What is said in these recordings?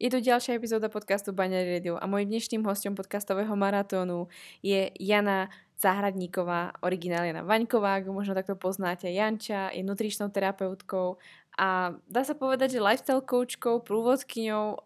Je to ďalšia epizóda podcastu Baňary Radio a mojím dnešným hostom podcastového maratónu je Jana Záhradníková, originál Jana Vaňková, ako možno takto poznáte. Janča je nutričnou terapeutkou a dá sa povedať, že lifestyle coachkou, prúvodkyňou,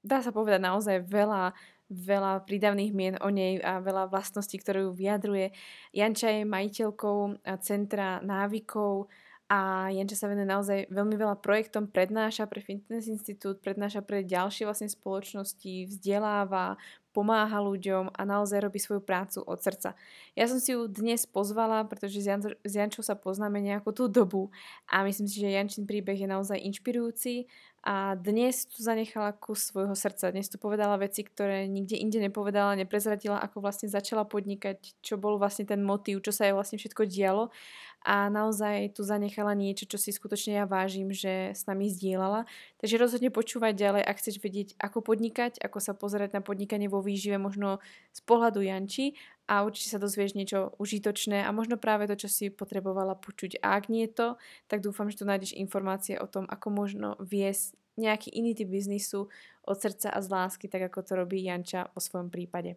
dá sa povedať naozaj veľa veľa prídavných mien o nej a veľa vlastností, ktoré ju vyjadruje. Janča je majiteľkou Centra návykov, a Janča sa venuje naozaj veľmi veľa projektom, prednáša pre Fitness Institute, prednáša pre ďalšie vlastne spoločnosti, vzdeláva, pomáha ľuďom a naozaj robí svoju prácu od srdca. Ja som si ju dnes pozvala, pretože s, s Jančou sa poznáme nejakú tú dobu a myslím si, že Jančin príbeh je naozaj inšpirujúci a dnes tu zanechala kus svojho srdca. Dnes tu povedala veci, ktoré nikde inde nepovedala, neprezradila, ako vlastne začala podnikať, čo bol vlastne ten motív, čo sa jej vlastne všetko dialo a naozaj tu zanechala niečo, čo si skutočne ja vážim, že s nami zdieľala. Takže rozhodne počúvať ďalej, ak chceš vedieť, ako podnikať, ako sa pozerať na podnikanie vo výžive možno z pohľadu Janči a určite sa dozvieš niečo užitočné a možno práve to, čo si potrebovala počuť. A ak nie to, tak dúfam, že tu nájdeš informácie o tom, ako možno viesť nejaký iný typ biznisu od srdca a z lásky, tak ako to robí Janča vo svojom prípade.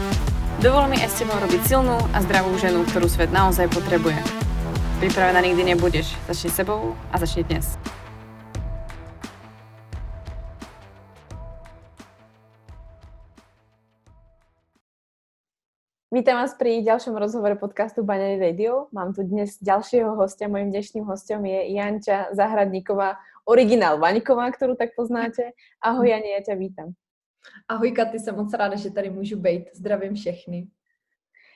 Dovol mi aj s tebou robiť silnú a zdravú ženu, ktorú svet naozaj potrebuje. Pripravená nikdy nebudeš. Začni sebou a začni dnes. Vítam vás pri ďalšom rozhovore podcastu Baňany Radio. Mám tu dnes ďalšieho hostia. Mojím dnešným hostem je Janča Zahradníková, originál Vaňková, ktorú tak poznáte. Ahoj Jani, ja ťa vítam. Ahoj Katy, jsem moc ráda, že tady můžu být. Zdravím všechny.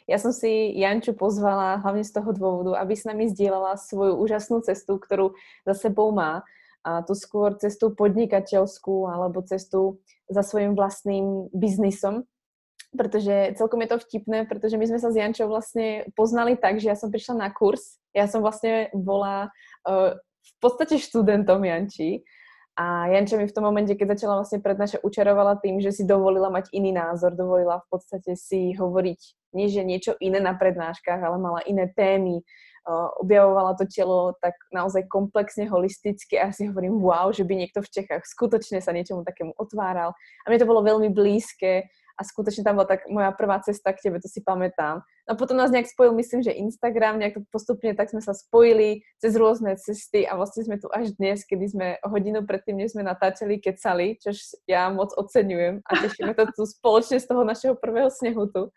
Ja som si Janču pozvala hlavne z toho dôvodu, aby s nami zdieľala svoju úžasnú cestu, ktorú za sebou má. A to skôr cestu podnikateľskú alebo cestu za svojim vlastným biznisom. Protože celkom je to vtipné, protože my sme sa s Jančou vlastne poznali tak, že ja som prišla na kurz. Ja som vlastne bola uh, v podstate študentom Janči a Janča mi v tom momente, keď začala vlastne prednášať, učarovala tým, že si dovolila mať iný názor, dovolila v podstate si hovoriť nie, že niečo iné na prednáškach, ale mala iné témy, objavovala to telo tak naozaj komplexne, holisticky a si hovorím, wow, že by niekto v Čechách skutočne sa niečomu takému otváral. A mne to bolo veľmi blízke a skutočne tam bola tak moja prvá cesta k tebe, to si pamätám. No potom nás nejak spojil, myslím, že Instagram, nejak to postupne tak sme sa spojili cez rôzne cesty a vlastne sme tu až dnes, kedy sme hodinu predtým, než sme natáčali, kecali, čož ja moc oceňujem a tešíme to tu spoločne z toho našeho prvého snehu tu.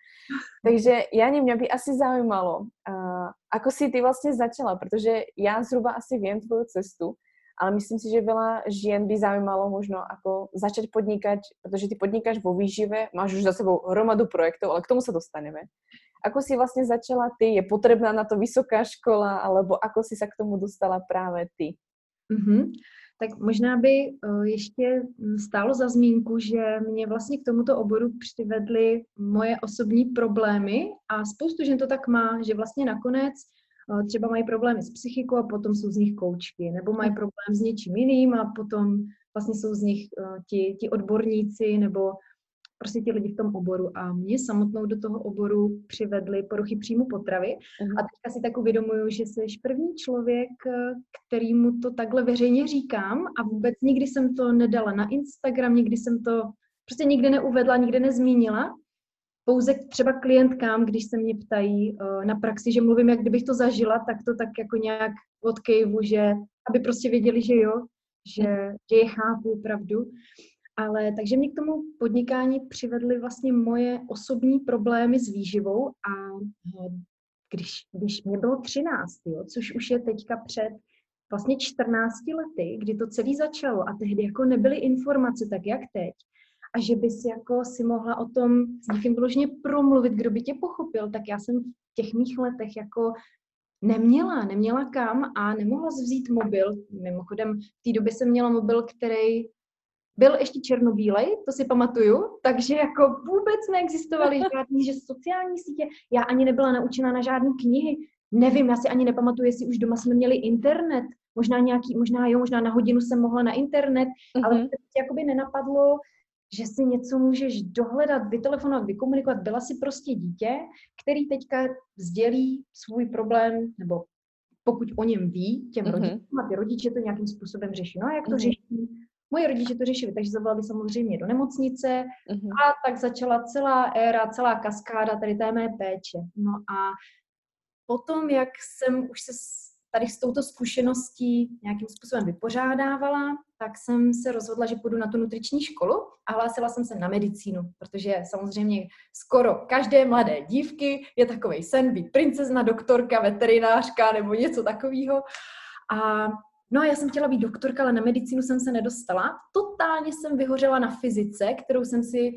Takže Jani, mňa by asi zaujímalo, uh, ako si ty vlastne začala, protože ja zhruba asi viem tvoju cestu, ale myslím si, že veľa žien by zaujímalo možno ako začať podnikať, protože ty podnikáš vo výžive, máš už za sebou hromadu projektov, ale k tomu sa dostaneme. Ako si vlastne začala ty? Je potrebná na to vysoká škola, alebo ako si sa k tomu dostala práve ty? Mm-hmm. Tak možná by uh, ještě stálo za zmínku, že mě vlastně k tomuto oboru přivedly moje osobní problémy a spoustu žen to tak má, že vlastně nakonec třeba mají problémy s psychikou a potom jsou z nich koučky, nebo mají problém s něčím jiným a potom vlastně jsou z nich ti, ti odborníci nebo prostě ti lidi v tom oboru. A mě samotnou do toho oboru přivedly poruchy příjmu potravy. Uh-huh. A teďka si tak uvědomuju, že jsi první člověk, kterýmu to takhle veřejně říkám a vůbec nikdy jsem to nedala na Instagram, nikdy jsem to prostě nikdy neuvedla, nikdy nezmínila pouze třeba klientkám, když se mě ptají uh, na praxi, že mluvím, jak kdybych to zažila, tak to tak jako nějak odkejvu, že aby prostě věděli, že jo, že, že je chápu pravdu. Ale takže mě k tomu podnikání přivedly vlastně moje osobní problémy s výživou a no, když, když mě bylo 13, jo, což už je teďka před vlastně 14 lety, kdy to celé začalo a tehdy jako nebyly informace tak, jak teď, a že bys jako si mohla o tom s někým vyloženě promluvit, kdo by tě pochopil, tak já jsem v těch mých letech jako neměla, neměla kam a nemohla vzít mobil. Mimochodem, v té době jsem měla mobil, který byl ještě černobílej, to si pamatuju, takže jako vůbec neexistovaly žádný že sociální sítě. Já ani nebyla naučena na žádné knihy. Nevím, já si ani nepamatuju, jestli už doma jsme měli internet. Možná nějaký, možná jo, možná na hodinu jsem mohla na internet, mm-hmm. ale to jakoby nenapadlo, že si něco můžeš dohledat, vytelefonovat, vykomunikovat. Byla si prostě dítě, který teďka sdělí svůj problém, nebo pokud o něm ví, těm mm-hmm. rodičům a ty rodiče to nějakým způsobem řeší. No a jak to mm-hmm. řeší? Moje rodiče to řešili, takže zavolali samozřejmě do nemocnice mm-hmm. a tak začala celá éra, celá kaskáda tady té mé péče. No a potom, jak jsem už se tady s touto zkušeností nějakým způsobem vypořádávala, tak jsem se rozhodla, že půjdu na tu nutriční školu a hlásila jsem se na medicínu, protože samozřejmě skoro každé mladé dívky je takový sen být princezna, doktorka, veterinářka nebo něco takového. A No a já jsem chtěla být doktorka, ale na medicínu jsem se nedostala. Totálně jsem vyhořela na fyzice, kterou jsem si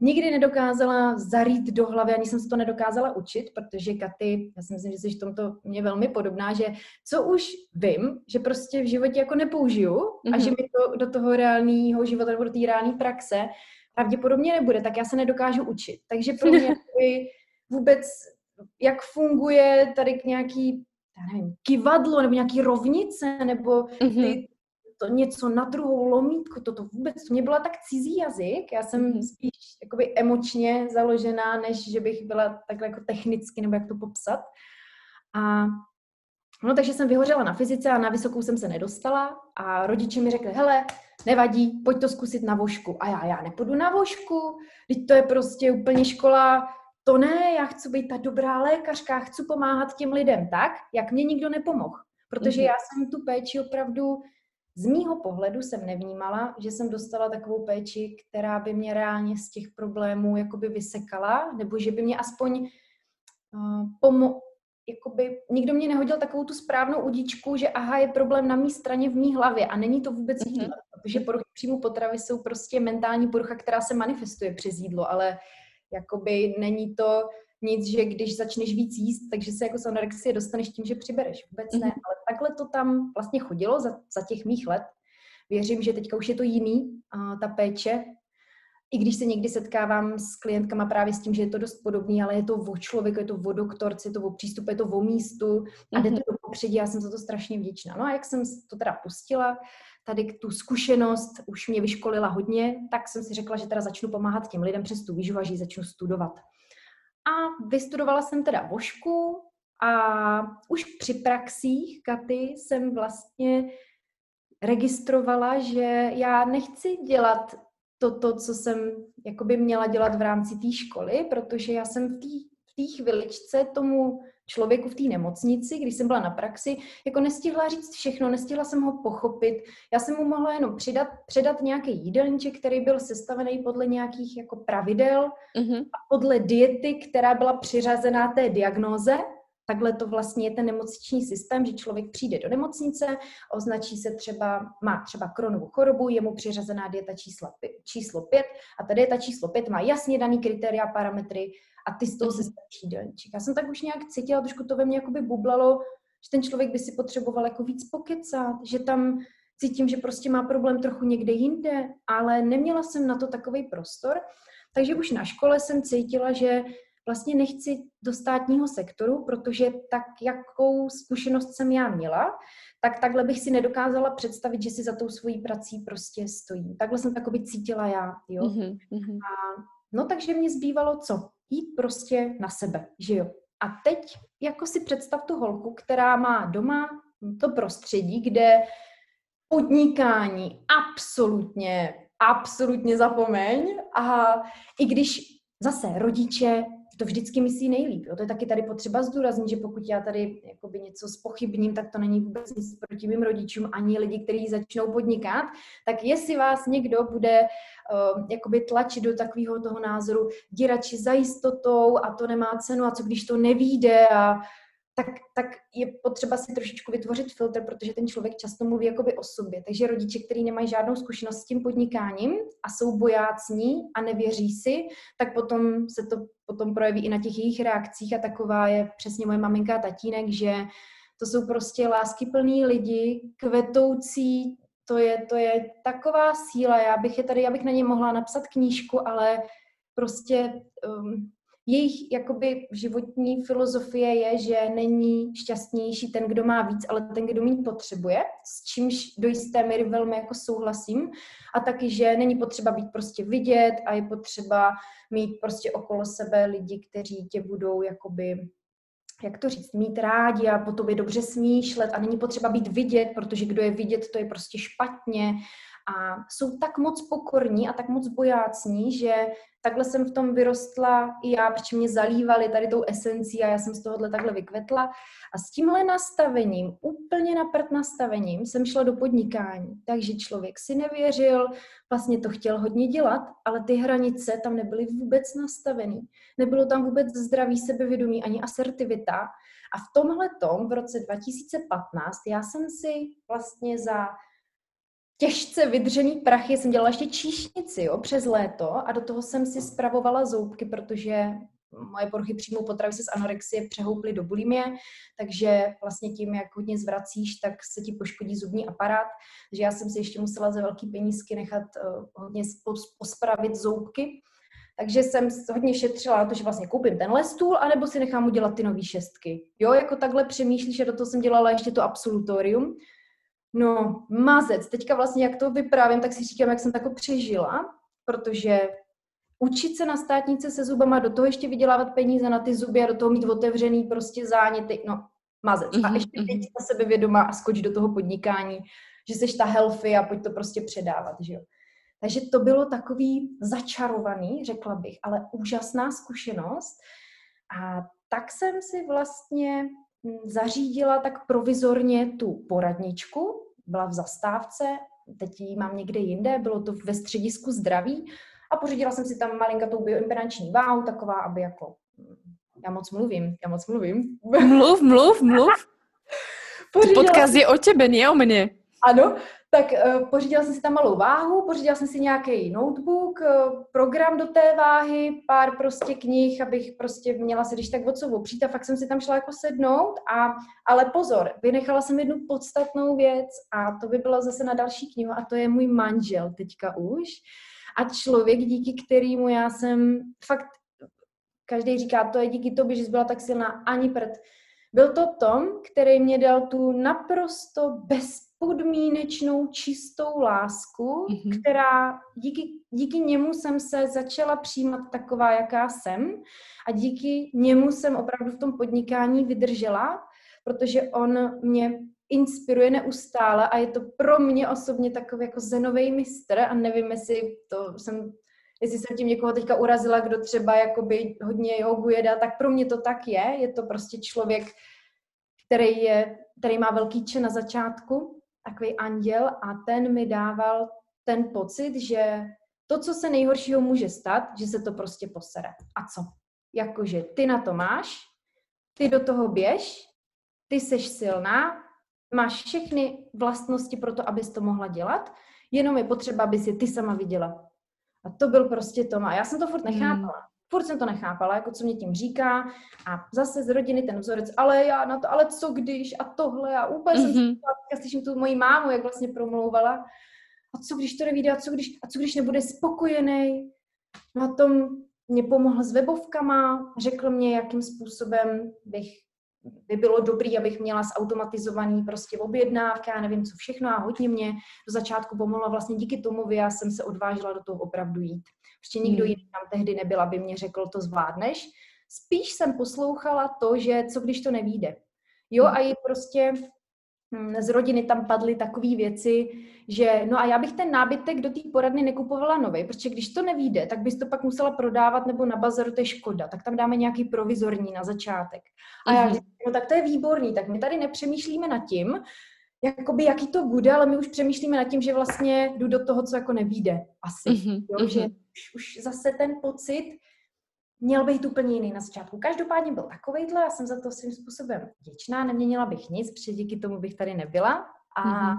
nikdy nedokázala zarít do hlavy, ani jsem se to nedokázala učit, protože Katy, já si myslím, že jsi v tomto mě velmi podobná, že co už vím, že prostě v životě jako nepoužiju mm-hmm. a mhm. že mi to do toho reálného života nebo do té reálné praxe pravděpodobně nebude, tak já se nedokážu učit. Takže pro mě vůbec, jak funguje tady nějaký já nevím, kivadlo nebo nějaký rovnice nebo ty, mm-hmm. To něco na druhou lomítku, toto vůbec, to mě byla tak cizí jazyk, já jsem mm-hmm. spíš jakoby emočně založená, než že bych byla takhle jako technicky, nebo jak to popsat. A no takže jsem vyhořela na fyzice a na vysokou jsem se nedostala a rodiče mi řekli, hele, nevadí, pojď to zkusit na vošku. A já, já nepůjdu na vošku, teď to je prostě úplně škola to ne, já chci být ta dobrá lékařka, chci pomáhat těm lidem tak, jak mě nikdo nepomohl. Protože mm-hmm. já jsem tu péči opravdu z mýho pohledu jsem nevnímala, že jsem dostala takovou péči, která by mě reálně z těch problémů jakoby vysekala, nebo že by mě aspoň uh, pomo- jakoby, nikdo mě nehodil takovou tu správnou udičku, že aha, je problém na mé straně v mý hlavě a není to vůbec jídlo, mm-hmm. protože poruchy příjmu potravy jsou prostě mentální porucha, která se manifestuje přes jídlo, ale Jakoby není to nic, že když začneš víc jíst, takže se jako z anorexie dostaneš tím, že přibereš. Vůbec ne, mm-hmm. ale takhle to tam vlastně chodilo za, za těch mých let. Věřím, že teďka už je to jiný, a ta péče. I když se někdy setkávám s klientkama právě s tím, že je to dost podobný, ale je to o člověku, je to o doktorci, je to o přístupu, je to o místu a jde to mm-hmm. do popředí. Já jsem za to strašně vděčná. No a jak jsem to teda pustila, tady tu zkušenost už mě vyškolila hodně, tak jsem si řekla, že teda začnu pomáhat těm lidem přes tu výživu a že ji začnu studovat. A vystudovala jsem teda vošku a už při praxích Katy jsem vlastně registrovala, že já nechci dělat toto, co jsem jakoby měla dělat v rámci té školy, protože já jsem v té v chviličce tomu člověku v té nemocnici, když jsem byla na praxi, jako nestihla říct všechno, nestihla jsem ho pochopit. Já jsem mu mohla jenom přidat, předat nějaký jídelníček, který byl sestavený podle nějakých jako pravidel mm-hmm. a podle diety, která byla přiřazená té diagnóze. Takhle to vlastně je ten nemocniční systém, že člověk přijde do nemocnice, označí se třeba, má třeba kronovou chorobu, je mu přiřazená dieta číslo, číslo 5 a ta dieta číslo 5 má jasně daný kritéria, parametry a ty z toho se stačí jídelníček. Já jsem tak už nějak cítila, trošku to ve mně jakoby bublalo, že ten člověk by si potřeboval jako víc pokecat, že tam cítím, že prostě má problém trochu někde jinde, ale neměla jsem na to takový prostor. Takže už na škole jsem cítila, že vlastně nechci do státního sektoru, protože tak, jakou zkušenost jsem já měla, tak takhle bych si nedokázala představit, že si za tou svojí prací prostě stojím. Takhle jsem takový cítila já, jo. Mm-hmm. A, no takže mě zbývalo co? Jít prostě na sebe, že jo. A teď jako si představ tu holku, která má doma to prostředí, kde podnikání absolutně, absolutně zapomeň a i když zase rodiče to vždycky myslí nejlíp. Jo. To je taky tady potřeba zdůraznit, že pokud já tady jakoby něco spochybním, tak to není vůbec nic proti mým rodičům, ani lidi, kteří začnou podnikat. Tak jestli vás někdo bude uh, jakoby tlačit do takového toho názoru, dírači za jistotou a to nemá cenu a co když to nevíde a tak, tak je potřeba si trošičku vytvořit filtr, protože ten člověk často mluví jakoby o sobě. Takže rodiče, kteří nemají žádnou zkušenost s tím podnikáním a jsou bojácní a nevěří si, tak potom se to potom projeví i na těch jejich reakcích a taková je přesně moje maminka a tatínek, že to jsou prostě láskyplní lidi, kvetoucí to je, to je taková síla, já bych je tady, já bych na ně mohla napsat knížku, ale prostě um, jejich jakoby životní filozofie je, že není šťastnější ten, kdo má víc, ale ten, kdo mít potřebuje, s čímž do jisté míry velmi jako souhlasím. A taky, že není potřeba být prostě vidět a je potřeba mít prostě okolo sebe lidi, kteří tě budou jakoby jak to říct, mít rádi a po tobě dobře smýšlet a není potřeba být vidět, protože kdo je vidět, to je prostě špatně a jsou tak moc pokorní a tak moc bojácní, že takhle jsem v tom vyrostla i já, protože mě zalívali tady tou esencí a já jsem z tohohle takhle vykvetla. A s tímhle nastavením, úplně na prd nastavením, jsem šla do podnikání. Takže člověk si nevěřil, vlastně to chtěl hodně dělat, ale ty hranice tam nebyly vůbec nastavený. Nebylo tam vůbec zdravý sebevědomí ani asertivita. A v tomhle tom v roce 2015 já jsem si vlastně za těžce vydřený prachy, jsem dělala ještě číšnici jo, přes léto a do toho jsem si spravovala zoubky, protože moje poruchy příjmu potravy se z anorexie přehouply do bulimie, takže vlastně tím, jak hodně zvracíš, tak se ti poškodí zubní aparát. Takže já jsem si ještě musela za velký penízky nechat uh, hodně pospravit zoubky. Takže jsem hodně šetřila na to, že vlastně koupím tenhle stůl, anebo si nechám udělat ty nové šestky. Jo, jako takhle přemýšlíš, a do toho jsem dělala ještě to absolutorium, No, mazec. Teďka vlastně, jak to vyprávím, tak si říkám, jak jsem tako přežila, protože učit se na státnice se zubama, do toho ještě vydělávat peníze na ty zuby a do toho mít otevřený prostě záněty, no, mazec. A mhm, ještě teď na sebe vědomá a skoč do toho podnikání, že seš ta healthy a pojď to prostě předávat, že jo. Takže to bylo takový začarovaný, řekla bych, ale úžasná zkušenost. A tak jsem si vlastně zařídila tak provizorně tu poradničku, byla v zastávce, teď ji mám někde jinde, bylo to ve středisku zdraví a pořídila jsem si tam malinkatou bioimpedanční váhu, taková, aby jako, já moc mluvím, já moc mluvím. Mluv, mluv, mluv. Pořídila... Podcast je o tebe, ne o mně. Ano, tak uh, pořídila jsem si tam malou váhu, pořídila jsem si nějaký notebook, uh, program do té váhy, pár prostě knih, abych prostě měla se když tak o co opřít a fakt jsem si tam šla jako sednout a, ale pozor, vynechala jsem jednu podstatnou věc a to by bylo zase na další knihu a to je můj manžel teďka už a člověk, díky kterému já jsem fakt, každý říká, to je díky tobě, že jsi byla tak silná, ani prd. Byl to Tom, který mě dal tu naprosto bez podmínečnou čistou lásku, mm-hmm. která díky, díky němu jsem se začala přijímat taková, jaká jsem a díky němu jsem opravdu v tom podnikání vydržela, protože on mě inspiruje neustále a je to pro mě osobně takový jako zenový mistr a nevím, jestli to jsem jestli jsem tím někoho teďka urazila, kdo třeba jakoby hodně jogu jede, tak pro mě to tak je. Je to prostě člověk, který, je, který má velký če na začátku takový anděl a ten mi dával ten pocit, že to, co se nejhoršího může stát, že se to prostě posere. A co? Jakože ty na to máš, ty do toho běž, ty seš silná, máš všechny vlastnosti pro to, abys to mohla dělat, jenom je potřeba, aby si ty sama viděla. A to byl prostě to. A já jsem to furt hmm. nechápala. Furt jsem to nechápala, jako co mě tím říká a zase z rodiny ten vzorec, ale já na to, ale co když a tohle a úplně mm-hmm. jsem mhm. si slyším tu moji mámu, jak vlastně promlouvala a co když to nevíde a co když, a co když nebude spokojený. No a tom mě pomohl s webovkama, řekl mě, jakým způsobem bych by bylo dobrý, abych měla zautomatizovaný prostě objednávky, já nevím co všechno a hodně mě do začátku pomohla vlastně díky tomu, já jsem se odvážila do toho opravdu jít. Prostě nikdo hmm. jiný tam tehdy nebyl, aby mě řekl, to zvládneš. Spíš jsem poslouchala to, že co když to nevíde. Jo, hmm. a i prostě hm, z rodiny tam padly takové věci, že no a já bych ten nábytek do té poradny nekupovala nový, protože když to nevíde, tak bys to pak musela prodávat nebo na bazaru, to je škoda, tak tam dáme nějaký provizorní na začátek. A já říkám, no tak to je výborný, tak my tady nepřemýšlíme nad tím, jakoby jaký to bude, ale my už přemýšlíme nad tím, že vlastně jdu do toho, co jako nevíde asi. Mm-hmm. Jo, že už, už zase ten pocit měl být úplně jiný na začátku. Každopádně byl takovejhle, já jsem za to svým způsobem vděčná, neměnila bych nic, protože díky tomu bych tady nebyla. A mm-hmm.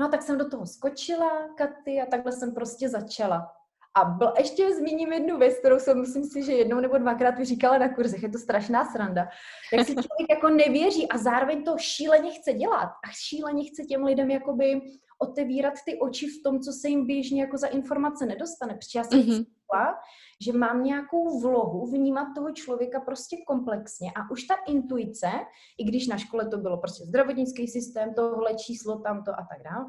no tak jsem do toho skočila, Katy, a takhle jsem prostě začala. A byl, ještě zmíním jednu věc, kterou jsem, myslím si, že jednou nebo dvakrát vyříkala na kurzech. Je to strašná sranda. Jak si člověk jako nevěří a zároveň to šíleně chce dělat. A šíleně chce těm lidem jakoby otevírat ty oči v tom, co se jim běžně jako za informace nedostane. Protože já jsem mm-hmm. cítila, že mám nějakou vlohu vnímat toho člověka prostě komplexně a už ta intuice, i když na škole to bylo prostě zdravotnický systém, tohle číslo, tamto a tak dále,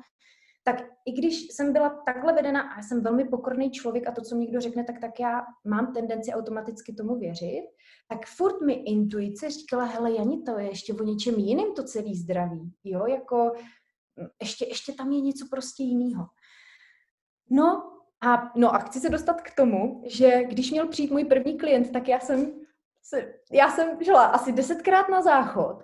tak i když jsem byla takhle vedena a jsem velmi pokorný člověk a to, co mi někdo řekne, tak, tak já mám tendenci automaticky tomu věřit, tak furt mi intuice říkala, hele Jani, to je ještě o něčem jiným to celý zdraví, jo, jako ještě, ještě tam je něco prostě jiného. No a, no a chci se dostat k tomu, že když měl přijít můj první klient, tak já jsem se, já jsem šla asi desetkrát na záchod.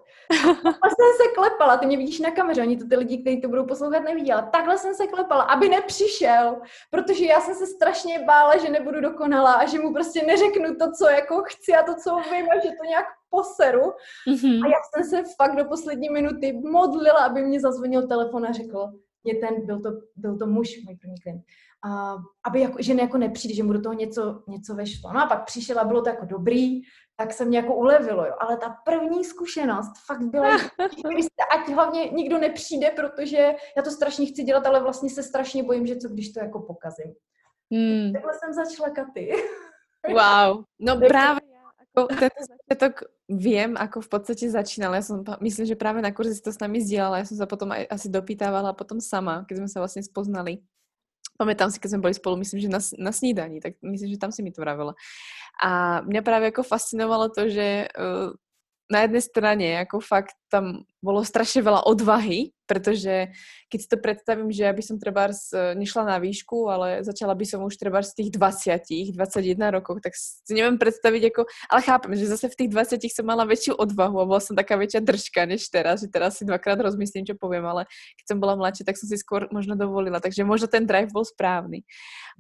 A jsem se klepala, ty mě vidíš na kameře, oni to ty lidi, kteří to budou poslouchat, neviděla. Takhle jsem se klepala, aby nepřišel, protože já jsem se strašně bála, že nebudu dokonalá a že mu prostě neřeknu to, co jako chci a to, co vím a že to nějak poseru. Mm-hmm. A já jsem se fakt do poslední minuty modlila, aby mě zazvonil telefon a řekl, mě ten, byl to, byl to muž, můj první klient, a, aby jako, že ne, jako nepřijde, že mu do toho něco, něco vešlo. No a pak přišel a bylo to jako dobrý, tak se mě jako ulevilo, jo. Ale ta první zkušenost fakt byla, ať hlavně nikdo nepřijde, protože já to strašně chci dělat, ale vlastně se strašně bojím, že co když to jako pokazím. Hmm. Takhle jsem začala Katy. Wow, no právě jako tento začiatok viem, ako v podstate začínala. Ja som, myslím, že práve na kurze si to s nami zdieľala. Ja som sa potom aj asi dopýtávala potom sama, keď sme sa vlastne spoznali. Pamätám si, keď sme boli spolu, myslím, že na, na snídaní, tak myslím, že tam si mi to vravila. A mňa práve ako fascinovalo to, že uh, na jednej strane ako fakt tam bolo strašne veľa odvahy, pretože keď si to predstavím, že ja by som treba e, nešla na výšku, ale začala by som už treba z tých 20, 21 rokov, tak si neviem predstaviť ako, ale chápem, že zase v tých 20 som mala väčšiu odvahu a bola som taká väčšia držka než teraz, že teraz si dvakrát rozmyslím, čo poviem, ale keď som bola mladšia, tak som si skôr možno dovolila, takže možno ten drive bol správny.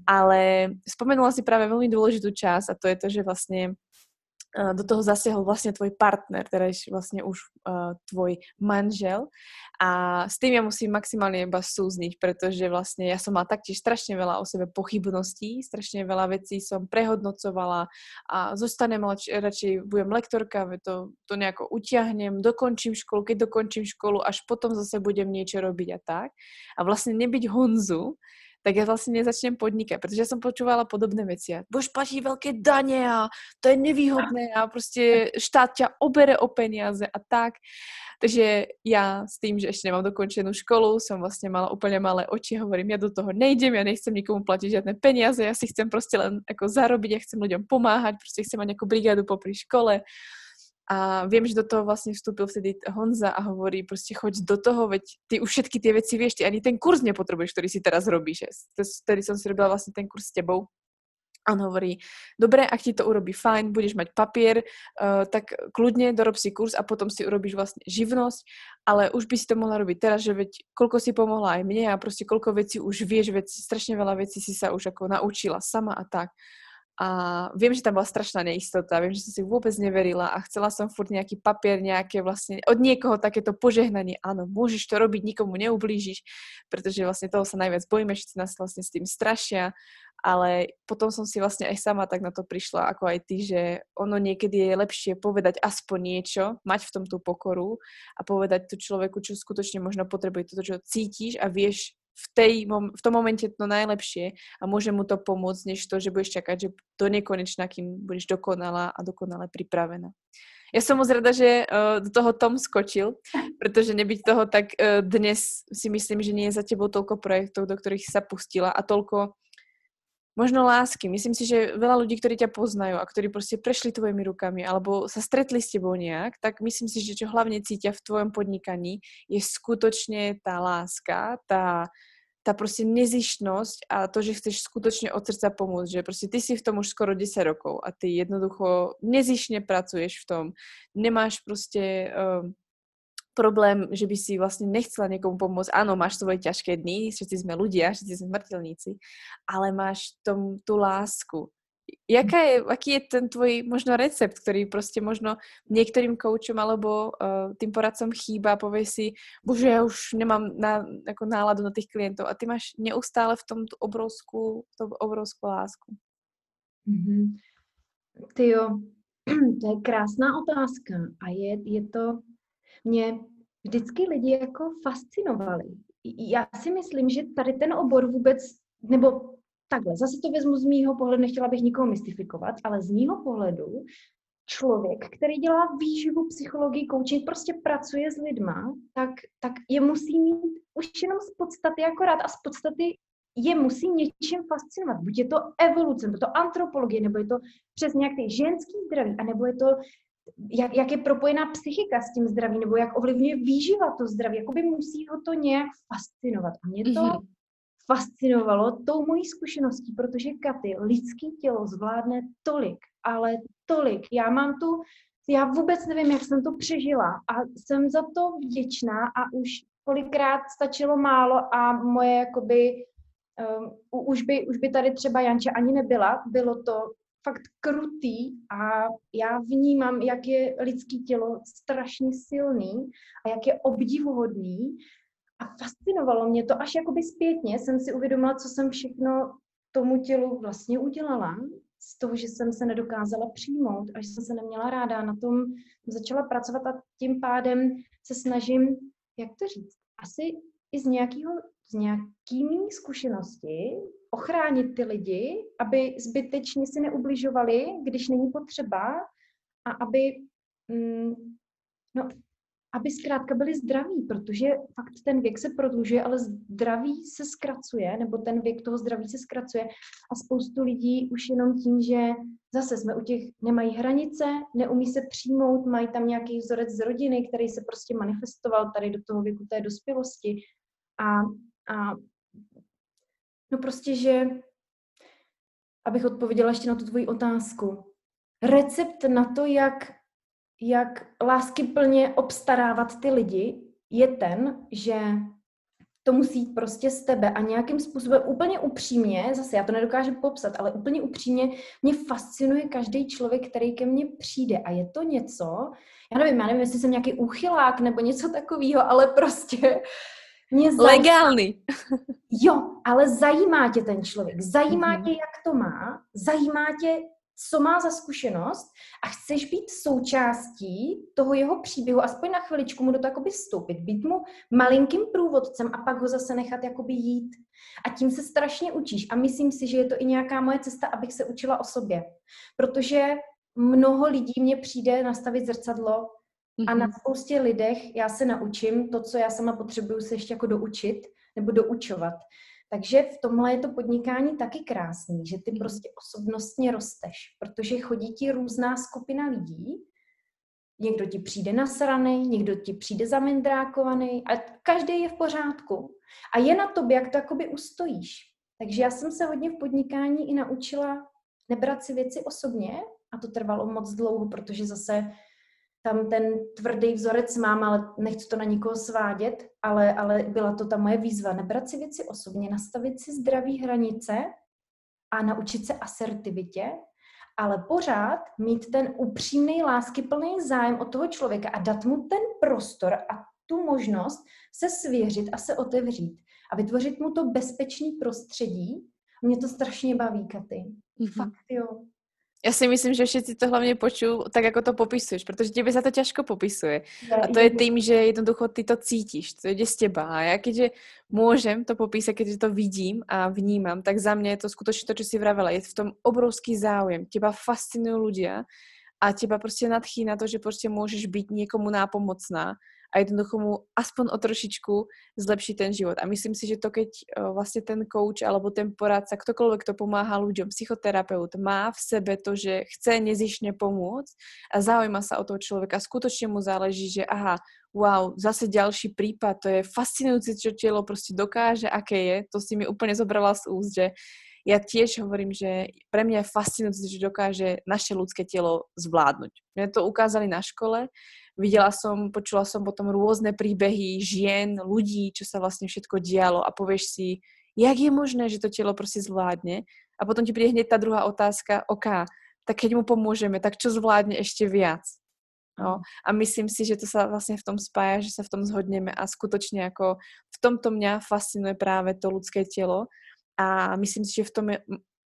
Ale spomenula si práve veľmi dôležitú časť a to je to, že vlastne do toho zasiahol vlastne tvoj partner, teda vlastne už uh, tvoj manžel a s tým ja musím maximálne iba súzniť, pretože vlastne ja som mala taktiež strašne veľa o sebe pochybností, strašne veľa vecí som prehodnocovala a zostanem radšej, budem lektorka, to, to nejako utiahnem, dokončím školu, keď dokončím školu, až potom zase budem niečo robiť a tak. A vlastne nebyť Honzu, tak ja vlastne nezačnem podnikať, pretože som počúvala podobné veci. A budeš platiť veľké dane a to je nevýhodné a prostě štát ťa obere o peniaze a tak. Takže ja s tým, že ešte nemám dokončenú školu, som vlastne mala úplne malé oči, hovorím, ja do toho nejdem, ja nechcem nikomu platiť žiadne peniaze, ja si chcem proste len ako zarobiť, ja chcem ľuďom pomáhať, proste chcem mať nejakú brigádu popri škole a viem, že do toho vlastne vstúpil vtedy Honza a hovorí, proste choď do toho, veď ty už všetky tie veci vieš, ty ani ten kurz nepotrebuješ, ktorý si teraz robíš. Vtedy som si robila vlastne ten kurz s tebou. A on hovorí, dobre, ak ti to urobí fajn, budeš mať papier, uh, tak kľudne dorob si kurz a potom si urobíš vlastne živnosť, ale už by si to mohla robiť teraz, že veď koľko si pomohla aj mne a proste koľko vecí už vieš, veď strašne veľa vecí si sa už ako naučila sama a tak. A viem, že tam bola strašná neistota, viem, že som si vôbec neverila a chcela som furt nejaký papier, nejaké vlastne od niekoho takéto požehnanie. Áno, môžeš to robiť, nikomu neublížiš, pretože vlastne toho sa najviac bojíme, všetci nás vlastne s tým strašia, ale potom som si vlastne aj sama tak na to prišla, ako aj ty, že ono niekedy je lepšie povedať aspoň niečo, mať v tom tú pokoru a povedať tu človeku, čo skutočne možno potrebuje, toto, čo cítiš a vieš v, tej, v tom momente to najlepšie a môže mu to pomôcť, než to, že budeš čakať, že do nekonečna, kým budeš dokonalá a dokonale pripravená. Ja som moc rada, že uh, do toho Tom skočil, pretože nebyť toho, tak uh, dnes si myslím, že nie je za tebou toľko projektov, do ktorých sa pustila a toľko možno lásky. Myslím si, že veľa ľudí, ktorí ťa poznajú a ktorí proste prešli tvojimi rukami alebo sa stretli s tebou nejak, tak myslím si, že čo hlavne cítia v tvojom podnikaní je skutočne tá láska, tá, tá proste nezištnosť a to, že chceš skutočne od srdca pomôcť, že proste ty si v tom už skoro 10 rokov a ty jednoducho nezišne pracuješ v tom, nemáš proste... Uh, problém, že by si vlastne nechcela niekomu pomôcť. Áno, máš svoje ťažké dny, všetci sme ľudia, všetci sme smrteľníci, ale máš tom, tú lásku. jaká je, aký je ten tvoj možno recept, ktorý prostě možno niektorým koučom alebo uh, tým poradcom chýba, povieš si, bože, ja už nemám na, jako náladu na tých klientov a ty máš neustále v tom tu obrovskou, tu obrovskou lásku. Mm-hmm. Ty jo, to je krásná otázka a je, je to, mě vždycky lidi jako fascinovali. Já si myslím, že tady ten obor vůbec, nebo takhle, zase to vezmu z mýho pohledu, nechtěla bych nikoho mystifikovat, ale z mýho pohledu člověk, který dělá výživu, psychologii, coaching, prostě pracuje s lidma, tak, tak je musí mít už jenom z podstaty akorát a z podstaty je musí něčím fascinovat. Buď je to evoluce, nebo to antropologie, nebo je to přes nějaký ženský zdraví, anebo je to, jak, jak je propojená psychika s tím zdravím, nebo jak ovlivňuje výživa to zdraví. Jakoby musí ho to nějak fascinovat. A mě to mm-hmm. fascinovalo tou mojí zkušeností, protože Katy, lidský tělo zvládne tolik, ale tolik. Já mám tu, já vůbec nevím, jak jsem to přežila a jsem za to vděčná a už kolikrát stačilo málo a moje jakoby um, už, by, už by tady třeba Janče ani nebyla, bylo to fakt krutý a já vnímám, jak je lidské tělo strašně silný a jak je obdivuhodný. A fascinovalo mě to až jakoby zpětně, jsem si uvědomila, co jsem všechno tomu tělu vlastně udělala, z toho, že jsem se nedokázala přijmout a že jsem se neměla ráda. Na tom začala pracovat a tím pádem se snažím, jak to říct, asi i z nějakého s nějakými zkušenosti ochránit ty lidi, aby zbytečně si neubližovali, když není potřeba a aby, mm, no, aby zkrátka byli zdraví, protože fakt ten věk se prodlužuje, ale zdraví se zkracuje, nebo ten věk toho zdraví se zkracuje a spoustu lidí už jenom tím, že zase jsme u těch, nemají hranice, neumí se přijmout, mají tam nějaký vzorec z rodiny, který se prostě manifestoval tady do toho věku té dospělosti a a no prostě, že abych odpověděla ještě na tu tvoji otázku. Recept na to, jak, jak lásky plně obstarávat ty lidi, je ten, že to musí jít prostě z tebe a nějakým způsobem úplně upřímně, zase já to nedokážu popsat, ale úplně upřímně mě fascinuje každý člověk, který ke mně přijde a je to něco, já nevím, já nevím, jestli jsem nějaký úchylák nebo něco takového, ale prostě mě zajímá, Legálny. Jo, ale zajímá tě ten člověk, zajímá mm-hmm. tě, jak to má, zajímá tě, co má za zkušenost a chceš být součástí toho jeho příběhu, aspoň na chviličku mu do toho jakoby vstoupit, být mu malinkým průvodcem a pak ho zase nechat jakoby jít. A tím se strašně učíš a myslím si, že je to i nějaká moje cesta, abych se učila o sobě. Protože mnoho lidí mě přijde nastavit zrcadlo Mm-hmm. A na mm-hmm. spoustě lidech já se naučím to, co já sama potřebuju se ještě jako doučit nebo doučovat. Takže v tomhle je to podnikání taky krásný, že ty mm-hmm. prostě osobnostně rosteš, protože chodí ti různá skupina lidí, někdo ti přijde nasraný, někdo ti přijde zamindrákovaný a každý je v pořádku. A je na tobě, jak to jakoby ustojíš. Takže já jsem se hodně v podnikání i naučila nebrat si věci osobně a to trvalo moc dlouho, protože zase tam ten tvrdý vzorec mám, ale nechci to na nikoho svádět, ale, ale byla to ta moje výzva. Nebrat si věci osobně, nastavit si zdraví hranice a naučit se asertivitě, ale pořád mít ten upřímný, láskyplný zájem od toho člověka a dát mu ten prostor a tu možnost se svěřit a se otevřít a vytvořit mu to bezpečný prostředí. Mě to strašně baví, Katy. Mm-hmm. Fakt, jo. Ja si myslím, že všetci to hlavne počujú tak, ako to popisuješ, pretože tebe sa to ťažko popisuje. A to je tým, že jednoducho ty to cítiš, to ide z teba. A ja keďže môžem to popísať, keďže to vidím a vnímam, tak za mňa je to skutočne to, čo si vravela. Je v tom obrovský záujem. Teba fascinujú ľudia a teba prostě nadchý na to, že prostě môžeš byť niekomu nápomocná a jednoducho mu aspoň o trošičku zlepší ten život. A myslím si, že to, keď vlastně ten coach alebo ten poradca, ktokoľvek, kto pomáha ľuďom, psychoterapeut, má v sebe to, že chce nezišne pomôcť a zaujíma sa o toho človeka, skutočne mu záleží, že aha, wow, zase ďalší prípad, to je fascinujúce, čo telo prostě dokáže, aké je, to si mi úplne zobrala z úst, že ja tiež hovorím, že pre mňa je fascinujúce, že dokáže naše ľudské telo zvládnuť. Mne to ukázali na škole, videla som, počula som potom rôzne príbehy žien, ľudí, čo sa vlastne všetko dialo a povieš si, jak je možné, že to telo prostě zvládne? A potom ti príde hneď tá druhá otázka, OK, tak keď mu pomôžeme, tak čo zvládne ešte viac? No, a myslím si, že to sa vlastne v tom spája, že sa v tom zhodneme a skutočne ako v tomto mňa fascinuje práve to ľudské telo a myslím si, že v tom je,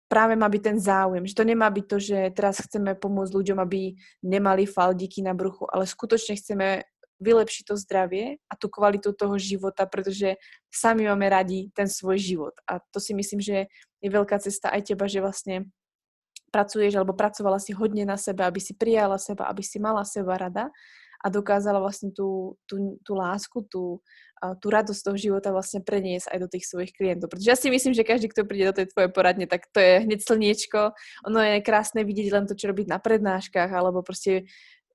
práve má byť ten záujem, že to nemá byť to, že teraz chceme pomôcť ľuďom, aby nemali faldiky na bruchu, ale skutočne chceme vylepšiť to zdravie a tú kvalitu toho života, pretože sami máme radi ten svoj život. A to si myslím, že je veľká cesta aj teba, že vlastne pracuješ alebo pracovala si hodne na sebe, aby si prijala seba, aby si mala seba rada a dokázala vlastne tú, tú, tú lásku, tú, tú radosť toho života vlastne preniesť aj do tých svojich klientov. Protože ja si myslím, že každý, kto príde do tej tvojej poradne, tak to je hneď slniečko. Ono je krásne vidieť len to, čo robiť na prednáškach, alebo proste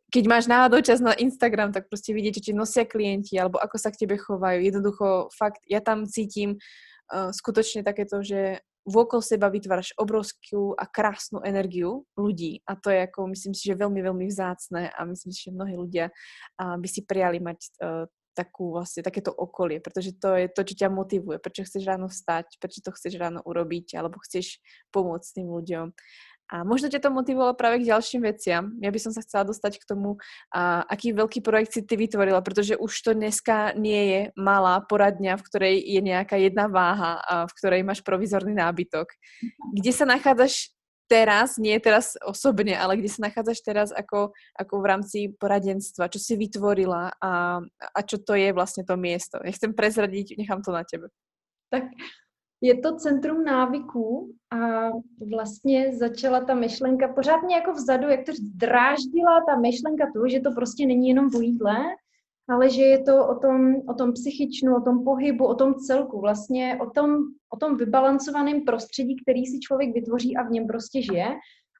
keď máš náhodou čas na Instagram, tak proste vidieť, čo ti nosia klienti, alebo ako sa k tebe chovajú. Jednoducho, fakt, ja tam cítim uh, skutočne takéto, že vôkol seba vytváraš obrovskú a krásnu energiu ľudí a to je ako, myslím si, že veľmi, veľmi vzácne a myslím si, že mnohí ľudia by si prijali mať uh, takú vlastne, takéto okolie, pretože to je to, čo ťa motivuje, prečo chceš ráno vstať, prečo to chceš ráno urobiť, alebo chceš pomôcť tým ľuďom. A možno ťa to motivovalo práve k ďalším veciam. Ja by som sa chcela dostať k tomu, a aký veľký projekt si ty vytvorila, pretože už to dneska nie je malá poradňa, v ktorej je nejaká jedna váha, a v ktorej máš provizorný nábytok. Kde sa nachádzaš teraz, nie teraz osobne, ale kde sa nachádzaš teraz ako, ako v rámci poradenstva, čo si vytvorila a, a čo to je vlastne to miesto. Nechcem prezradiť, nechám to na tebe. Tak je to centrum návyků a vlastně začala ta myšlenka, pořád mě jako vzadu, jak to dráždila ta myšlenka toho, že to prostě není jenom o jídle, ale že je to o tom, o tom psychičnu, o tom pohybu, o tom celku, vlastně o tom, o tom vybalancovaném prostředí, který si člověk vytvoří a v něm prostě žije.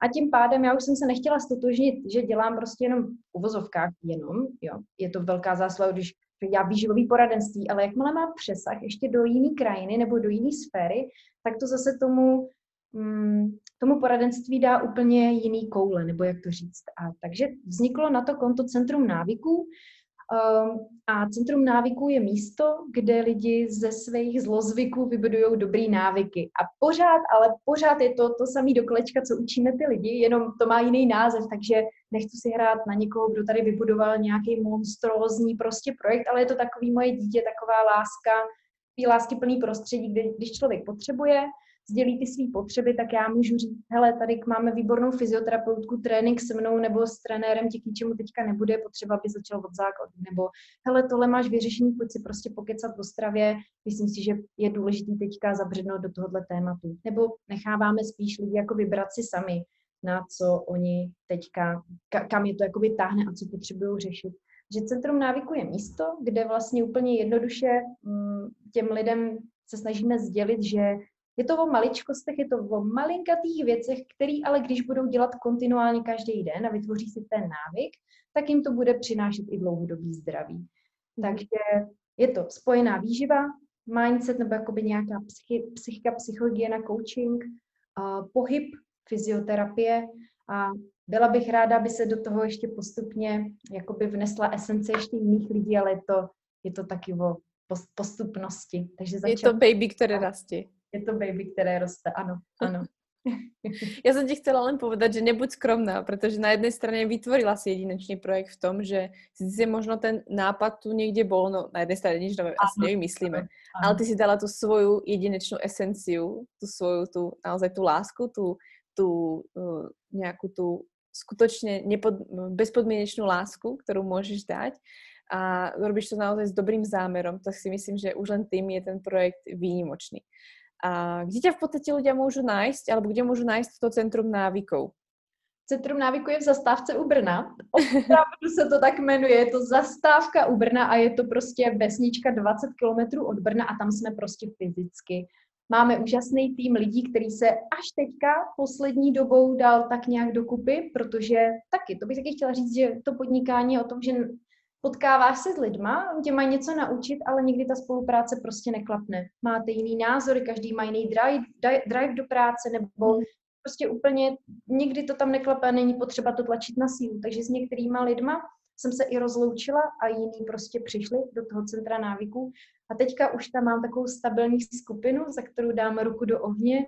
A tím pádem já už jsem se nechtěla stotožnit, že dělám prostě jenom uvozovkách jenom, jo. Je to velká zásluha, když já výživový poradenství, ale jakmile má přesah ještě do jiné krajiny nebo do jiné sféry, tak to zase tomu, mm, tomu poradenství dá úplně jiný koule, nebo jak to říct. A takže vzniklo na to konto Centrum návyků, a centrum návyků je místo, kde lidi ze svých zlozvyků vybudují dobrý návyky. A pořád, ale pořád je to to samý do kolečka, co učíme ty lidi, jenom to má jiný název, takže nechci si hrát na někoho, kdo tady vybudoval nějaký monstrózní prostě projekt, ale je to takový moje dítě, taková láska, lásky plný prostředí, kde, když člověk potřebuje, sdělí ty své potřeby, tak já můžu říct, hele, tady máme výbornou fyzioterapeutku, trénink se mnou nebo s trenérem ti k ničemu teďka nebude, potřeba, aby začal od základu. Nebo hele, tohle máš vyřešení, pojď si prostě pokecat o stravě, myslím si, že je důležitý teďka zabřednout do tohohle tématu. Nebo necháváme spíš lidi jako vybrat si sami, na co oni teďka, kam je to jakoby táhne a co potřebují řešit. Že Centrum návyku je místo, kde vlastně úplně jednoduše mm, těm lidem se snažíme sdělit, že je to o maličkostech, je to o malinkatých věcech, které ale když budou dělat kontinuálně každý den a vytvoří si ten návyk, tak jim to bude přinášet i dlouhodobý zdraví. Mhm. Takže je to spojená výživa, mindset nebo jakoby nějaká psychi, psychika, psychologie na coaching, a pohyb, fyzioterapie a byla bych ráda, aby se do toho ještě postupně jakoby vnesla esence ještě jiných lidí, ale je to, je to taky o postupnosti. Takže začal... Je to baby, které rastí je to baby, které roste, ano, ano. Ja som ti chcela len povedať, že nebuď skromná, pretože na jednej strane vytvorila si jedinečný projekt v tom, že si možno ten nápad tu niekde bol, no na jednej strane nič nové asi nevymyslíme, ale ty si dala tú svoju jedinečnú esenciu, tú svoju, tú, naozaj tú lásku, tú, tú uh, nejakú tú skutočne nepod, bezpodmienečnú lásku, ktorú môžeš dať a robíš to naozaj s dobrým zámerom, tak si myslím, že už len tým je ten projekt výnimočný. A kde ťa v podstate ľudia môžu nájsť, alebo kde môžu nájsť to centrum návykov? Centrum návyku je v zastávce u Brna. Opravdu se to tak jmenuje. Je to zastávka u Brna a je to prostě vesnička 20 km od Brna a tam jsme prostě fyzicky. Máme úžasný tým lidí, který se až teďka poslední dobou dal tak nějak dokupy, protože taky, to bych taky chtěla říct, že to podnikání je o tom, že potkáváš se s lidma, on tě mají něco naučit, ale nikdy ta spolupráce prostě neklapne. Máte jiný názory, každý má jiný drive, drive do práce, nebo hmm. prostě úplně nikdy to tam neklape a není potřeba to tlačit na sílu. Takže s některýma lidma jsem se i rozloučila a jiní prostě přišli do toho centra návyků. A teďka už tam mám takovou stabilní skupinu, za kterou dám ruku do ohně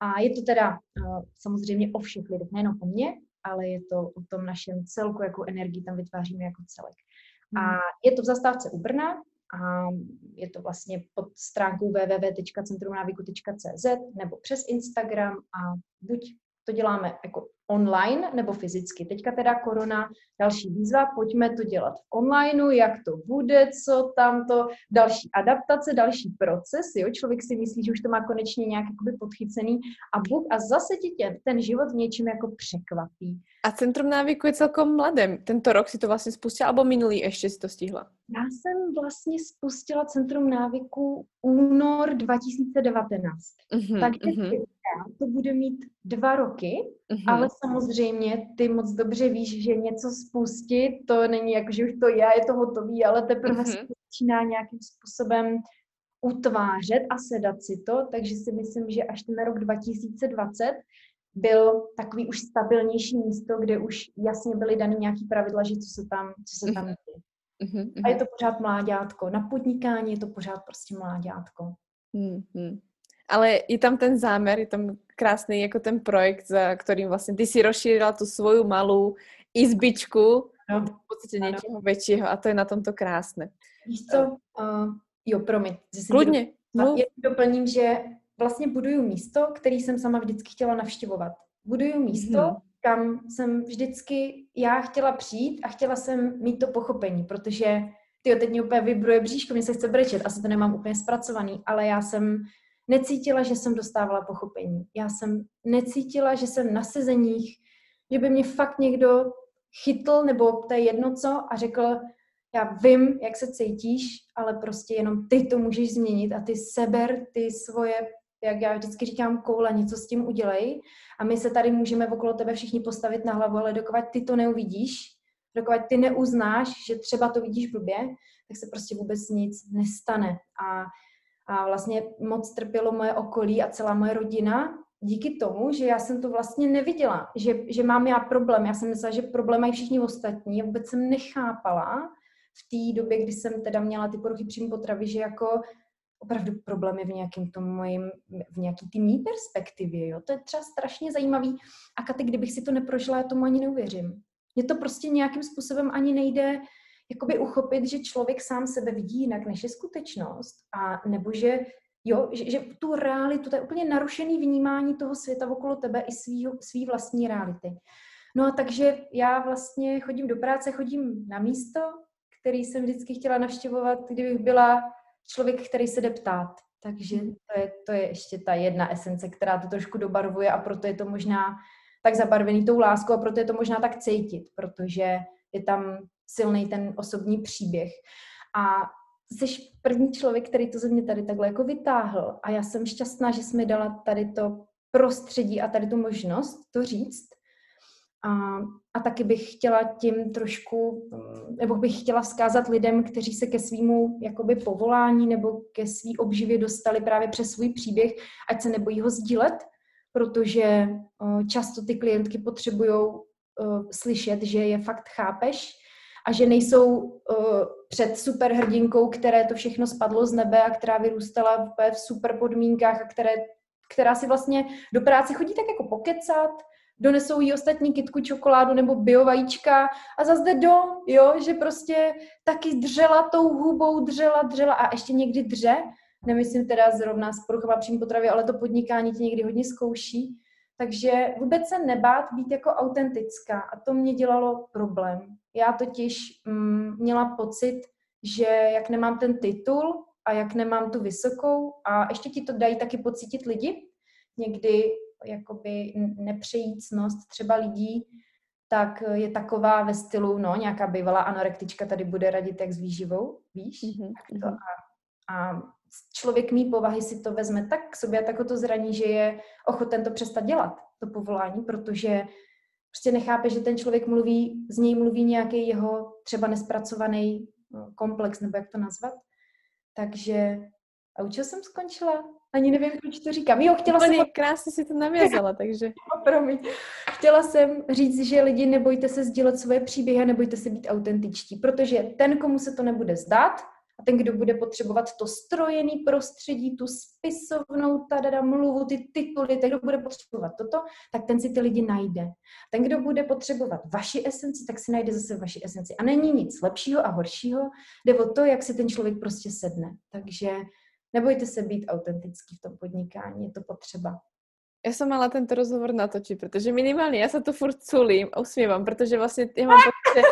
A je to teda uh, samozřejmě o všech lidech, nejenom o mně, ale je to o tom našem celku, jakou energii tam vytváříme jako celek. A hmm. je to v zastávce u Brna a je to vlastně pod stránkou www.centrumnávyku.cz nebo přes Instagram a buď to děláme jako online nebo fyzicky. Teďka teda korona, další výzva, pojďme to dělat v onlineu, jak to bude, co tam to, další adaptace, další proces, jo, člověk si myslí, že už to má konečně nějak jakoby podchycený a Bůh a zase ti tě, ten život v něčem jako překvapí. A Centrum návyku je celkom mladé. Tento rok si to vlastně spustila, alebo minulý ještě si to stihla? Já jsem vlastně spustila Centrum návyku únor 2019. Uh-huh, Takže uh-huh to bude mít dva roky, mm-hmm. ale samozřejmě ty moc dobře víš, že něco spustit, to není jako, že už to je, je to hotový, ale teprve mm-hmm. se začíná nějakým způsobem utvářet a sedat si to, takže si myslím, že až ten rok 2020 byl takový už stabilnější místo, kde už jasně byly daný nějaký pravidla, že co se tam, co se tam děje. Mm-hmm. A je to pořád mláďátko. Na podnikání je to pořád prostě mláďátko. Mm-hmm ale je tam ten zámer, je tam krásný jako ten projekt, za kterým vlastně ty si rozšírila tu svoju malou izbičku no. v podstatě ano. něčeho většího a to je na tomto krásné. Víš co? Uh, jo, promiň. Kludně. No. Já doplním, že vlastně buduju místo, který jsem sama vždycky chtěla navštěvovat. Buduju místo, hmm. kam jsem vždycky já chtěla přijít a chtěla jsem mít to pochopení, protože ty teď mě úplně vybruje bříško, mě se chce brečet, asi to nemám úplně zpracovaný, ale já jsem necítila, že jsem dostávala pochopení. Já jsem necítila, že jsem na sezeních, že by mě fakt někdo chytl, nebo to je jedno co, a řekl, já vím, jak se cítíš, ale prostě jenom ty to můžeš změnit a ty seber ty svoje, jak já vždycky říkám, koule, něco s tím udělej a my se tady můžeme okolo tebe všichni postavit na hlavu, ale dokud ty to neuvidíš, dokud ty neuznáš, že třeba to vidíš blbě, tak se prostě vůbec nic nestane. A a vlastně moc trpělo moje okolí a celá moje rodina díky tomu, že já jsem to vlastně neviděla, že, že mám já problém. Já jsem myslela, že problém mají všichni ostatní. Vůbec jsem nechápala v té době, kdy jsem teda měla ty poruchy příjmu potravy, že jako opravdu problém je v nějakém tom mojím, v nějaký té mý perspektivě, jo. To je třeba strašně zajímavý. A Katy, kdybych si to neprožila, já tomu ani neuvěřím. Mně to prostě nějakým způsobem ani nejde jakoby uchopit, že člověk sám sebe vidí jinak, než je skutečnost. A nebo že, jo, že, že tu realitu, to je úplně narušený vnímání toho světa okolo tebe i svý, svý vlastní reality. No a takže já vlastně chodím do práce, chodím na místo, který jsem vždycky chtěla navštěvovat, kdybych byla člověk, který se jde ptát. Takže mhm. to je, to je ještě ta jedna esence, která to trošku dobarvuje a proto je to možná tak zabarvený tou láskou a proto je to možná tak cítit, protože je tam silný ten osobní příběh. A jsi první člověk, který to ze mě tady takhle jako vytáhl a já jsem šťastná, že jsi mi dala tady to prostředí a tady tu možnost to říct. A, a taky bych chtěla tím trošku, nebo bych chtěla vzkázat lidem, kteří se ke svýmu jakoby povolání nebo ke svý obživě dostali právě přes svůj příběh, ať se nebojí ho sdílet, protože často ty klientky potřebují slyšet, že je fakt chápeš a že nejsou uh, před superhrdinkou, které to všechno spadlo z nebe a která vyrůstala v super podmínkách a které, která si vlastně do práce chodí tak jako pokecat, donesou jí ostatní kitku čokoládu nebo biovajíčka a zase jde dom, jo, že prostě taky dřela tou hubou, dřela, dřela a ještě někdy dře, nemyslím teda zrovna s poruchama příjmu potravy, ale to podnikání ti někdy hodně zkouší, takže vůbec se nebát být jako autentická a to mě dělalo problém. Já totiž mm, měla pocit, že jak nemám ten titul a jak nemám tu vysokou a ještě ti to dají taky pocítit lidi, někdy jakoby nepřejícnost třeba lidí, tak je taková ve stylu, no, nějaká bývalá anorektička tady bude radit jak s výživou, víš? Mm-hmm. Tak to mhm. a, a člověk mý povahy si to vezme tak k sobě a tak ho to zraní, že je ochoten to přestat dělat, to povolání, protože prostě nechápe, že ten člověk mluví, z něj mluví nějaký jeho třeba nespracovaný no, komplex, nebo jak to nazvat. Takže a u čeho jsem skončila? Ani nevím, proč to říkám. Jo, chtěla Úplně jsem... krásně si to navězala, takže... No, promiň. Chtěla jsem říct, že lidi nebojte se sdílet svoje příběhy a nebojte se být autentičtí, protože ten, komu se to nebude zdát, a ten, kdo bude potřebovat to strojený prostředí, tu spisovnou tadada mluvu, ty tituly, ten, kdo bude potřebovat toto, tak ten si ty lidi najde. Ten, kdo bude potřebovat vaši esenci, tak si najde zase vaši esenci. A není nic lepšího a horšího, jde o to, jak si ten člověk prostě sedne. Takže nebojte se být autentický v tom podnikání, je to potřeba. Ja som mala tento rozhovor natočiť, pretože minimálne ja sa tu furt culím a usmievam, pretože vlastne ja mám pocit, že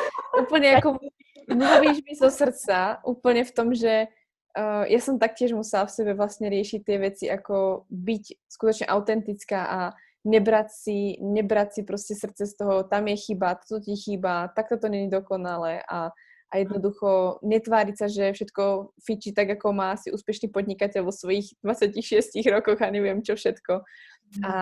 úplne ako mluvíš mi zo srdca, úplne v tom, že uh, ja som taktiež musela v sebe vlastne riešiť tie veci, ako byť skutočne autentická a nebrať si, nebrať si proste srdce z toho, tam je chyba, toto ti chýba, takto to není dokonalé a a jednoducho netváriť sa, že všetko fičí tak, ako má si úspešný podnikateľ vo svojich 26 rokoch a neviem čo všetko. Mhm. A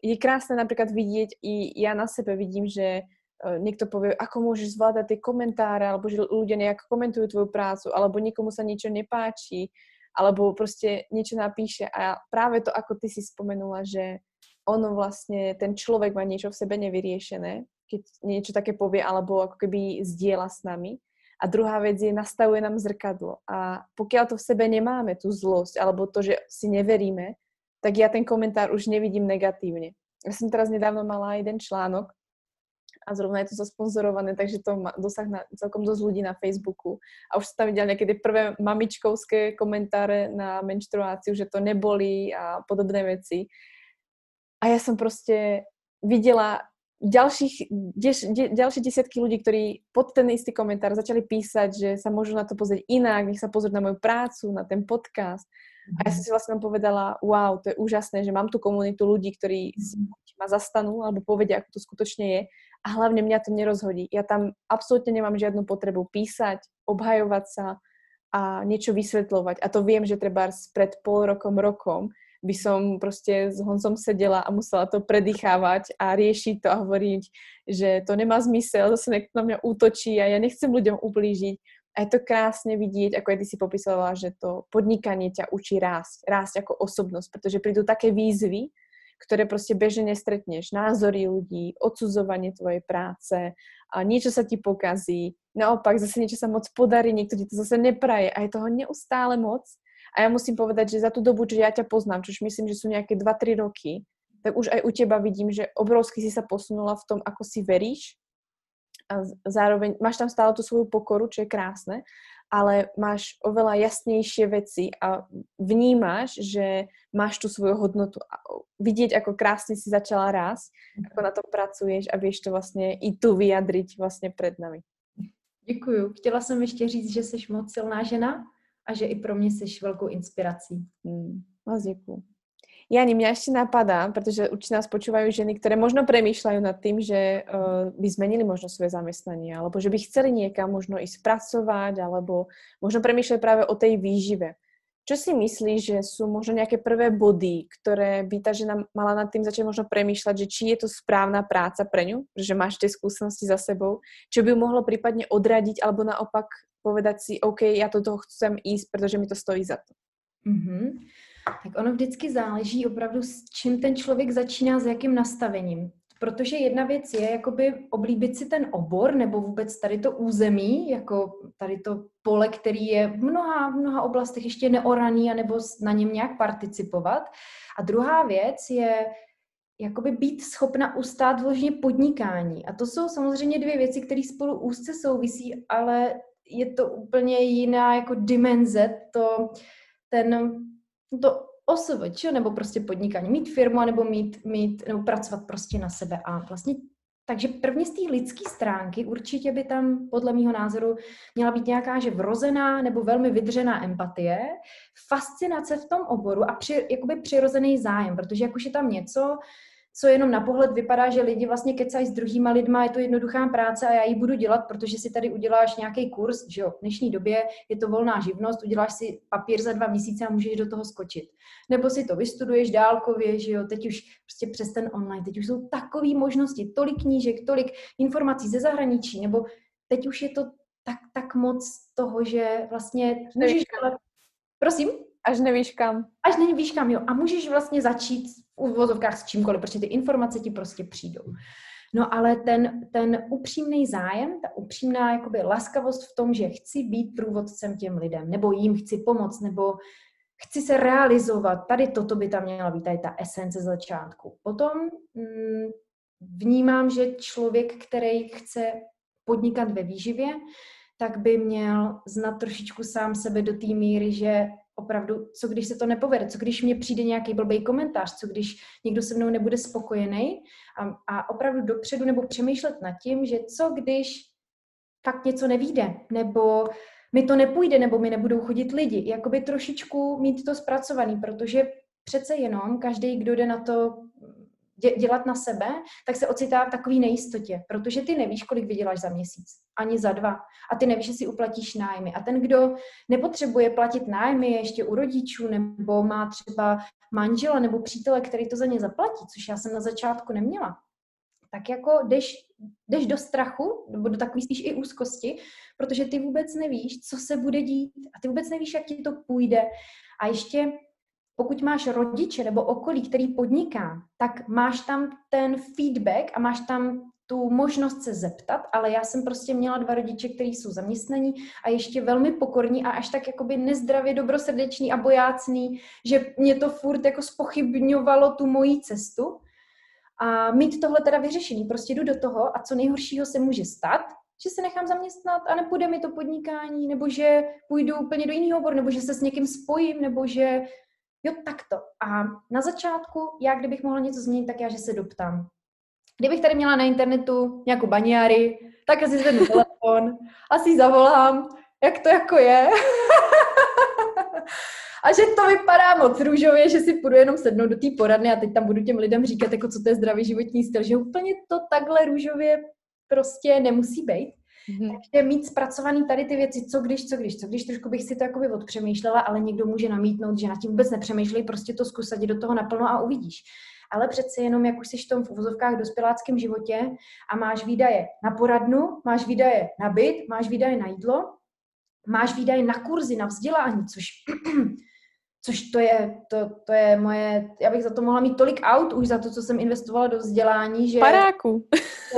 je krásne napríklad vidieť, i ja na sebe vidím, že niekto povie, ako môžeš zvládať tie komentáre, alebo že ľudia nejak komentujú tvoju prácu, alebo niekomu sa niečo nepáči, alebo proste niečo napíše. A práve to, ako ty si spomenula, že ono vlastne, ten človek má niečo v sebe nevyriešené, keď niečo také povie, alebo ako keby zdieľa s nami, a druhá vec je, nastavuje nám zrkadlo. A pokiaľ to v sebe nemáme, tú zlosť, alebo to, že si neveríme, tak ja ten komentár už nevidím negatívne. Ja som teraz nedávno mala jeden článok a zrovna je to zasponzorované, takže to má dosah na celkom dosť ľudí na Facebooku. A už sa tam videli nejaké prvé mamičkovské komentáre na menštruáciu, že to neboli a podobné veci. A ja som proste videla ďalších, dež, de, ďalšie desiatky ľudí, ktorí pod ten istý komentár začali písať, že sa môžu na to pozrieť inak, nech sa pozrieť na moju prácu, na ten podcast. A ja som si vlastne povedala, wow, to je úžasné, že mám tu komunitu ľudí, ktorí si ma zastanú alebo povedia, ako to skutočne je. A hlavne mňa to nerozhodí. Ja tam absolútne nemám žiadnu potrebu písať, obhajovať sa a niečo vysvetľovať. A to viem, že treba pred pol rokom, rokom by som proste s Honzom sedela a musela to predýchávať a riešiť to a hovoriť, že to nemá zmysel, zase niekto na mňa útočí a ja nechcem ľuďom ublížiť. A je to krásne vidieť, ako aj ty si popisovala, že to podnikanie ťa učí rásť, rásť ako osobnosť, pretože prídu také výzvy, ktoré proste bežne nestretneš. Názory ľudí, odsudzovanie tvojej práce, a niečo sa ti pokazí, naopak zase niečo sa moc podarí, niekto ti to zase nepraje a je toho neustále moc. A ja musím povedať, že za tú dobu, čo ja ťa poznám, čož myslím, že sú nejaké 2-3 roky, tak už aj u teba vidím, že obrovsky si sa posunula v tom, ako si veríš. A zároveň máš tam stále tú svoju pokoru, čo je krásne, ale máš oveľa jasnejšie veci a vnímáš, že máš tú svoju hodnotu a vidieť, ako krásne si začala rásť, ako na tom pracuješ a vieš to vlastně i tu vyjadriť vlastně před nami. Děkuju. Chtěla jsem ještě říct, že jsi moc silná žena a že i pro mě jsi velkou inspirací. Hmm, moc děkuji. Jani, mňa ešte napadá, pretože určite nás počúvajú ženy, ktoré možno premýšľajú nad tým, že uh, by zmenili možno svoje zamestnanie, alebo že by chceli niekam možno ísť pracovať, alebo možno premýšľajú práve o tej výžive. Čo si myslíš, že sú možno nejaké prvé body, ktoré by ta žena mala nad tým začať možno premýšľať, že či je to správna práca pre ňu, že máš tie skúsenosti za sebou, čo by mohlo prípadne odradiť, alebo naopak povedať si, OK, já to toho chcem jíst, protože mi to stojí za to. Mm-hmm. Tak ono vždycky záleží opravdu, s čím ten člověk začíná, s jakým nastavením. Protože jedna věc je jakoby oblíbit si ten obor nebo vůbec tady to území, jako tady to pole, který je v mnoha, v mnoha oblastech ještě neoraný, anebo na něm nějak participovat. A druhá věc je jakoby být schopna ustát vložně podnikání. A to jsou samozřejmě dvě věci, které spolu úzce souvisí, ale je to úplně jiná jako dimenze, to, ten, to OSVČ nebo prostě podnikání, mít firmu nebo mít, mít, nebo pracovat prostě na sebe. A vlastně takže první z té lidské stránky určitě by tam podle mého názoru měla být nějaká že vrozená nebo velmi vydřená empatie, fascinace v tom oboru a při, jakoby přirozený zájem, protože jak už je tam něco, co jenom na pohled vypadá, že lidi vlastně kecají s druhýma lidma, je to jednoduchá práce a já ji budu dělat, protože si tady uděláš nějaký kurz, že jo, v dnešní době je to volná živnost, uděláš si papír za dva měsíce a můžeš do toho skočit. Nebo si to vystuduješ dálkově, že jo, teď už prostě přes ten online, teď už jsou takové možnosti, tolik knížek, tolik informací ze zahraničí, nebo teď už je to tak, tak moc toho, že vlastně můžeš dělat... Prosím? Až nevíš kam. Až nevíš kam, jo. A můžeš vlastně začít v úvozovkách s čímkoliv, protože ty informace ti prostě přijdou. No ale ten, ten upřímný zájem, ta upřímná jakoby laskavost v tom, že chci být průvodcem těm lidem, nebo jim chci pomoct, nebo chci se realizovat, tady toto by tam měla být, tady ta esence začátku. Potom mm, vnímám, že člověk, který chce podnikat ve výživě, tak by měl znat trošičku sám sebe do té míry, že opravdu, co když se to nepovede, co když mě přijde nějaký blbý komentář, co když někdo se mnou nebude spokojený a, a opravdu dopředu nebo přemýšlet nad tím, že co když fakt něco nevíde, nebo mi to nepůjde, nebo mi nebudou chodit lidi. Jakoby trošičku mít to zpracovaný, protože přece jenom každý, kdo jde na to dělat na sebe, tak se ocitá v takové nejistotě, protože ty nevíš, kolik vyděláš za měsíc, ani za dva. A ty nevíš, že si uplatíš nájmy. A ten, kdo nepotřebuje platit nájmy ještě u rodičů, nebo má třeba manžela nebo přítele, který to za ně zaplatí, což já jsem na začátku neměla, tak jako jdeš, jdeš do strachu, nebo do takové spíš i úzkosti, protože ty vůbec nevíš, co se bude dít a ty vůbec nevíš, jak ti to půjde. A ještě pokud máš rodiče nebo okolí, který podniká, tak máš tam ten feedback a máš tam tu možnost se zeptat, ale já jsem prostě měla dva rodiče, kteří jsou zaměstnaní a ještě velmi pokorní a až tak jakoby nezdravě dobrosrdeční a bojácný, že mě to furt jako spochybňovalo tu moji cestu. A mít tohle teda vyřešený, prostě jdu do toho a co nejhoršího se může stát, že se nechám zaměstnat a nepůjde mi to podnikání, nebo že půjdu úplně do jiného oboru, nebo že se s někým spojím, nebo že Jo, takto. A na začátku, já kdybych mohla něco změnit, tak já, že se doptám. Kdybych tady měla na internetu nějakou baňáry, tak asi zvednu telefon, asi zavolám, jak to jako je. a že to vypadá moc růžově, že si půjdu jenom sednout do té poradny a teď tam budu těm lidem říkat, jako co to je zdravý životní styl, že úplně to takhle růžově prostě nemusí být. Mm-hmm. Takže mít zpracovaný tady ty věci, co když, co když, co když, trošku bych si to jakoby odpřemýšlela, ale někdo může namítnout, že na tím vůbec nepřemýšlej, prostě to zkusit do toho naplno a uvidíš. Ale přece jenom, jak už jsi v tom v uvozovkách dospěláckém životě a máš výdaje na poradnu, máš výdaje na byt, máš výdaje na jídlo, máš výdaje na kurzy, na vzdělání, což což to je, to, to je moje, já bych za to mohla mít tolik aut už za to, co jsem investovala do vzdělání, že... Paráku.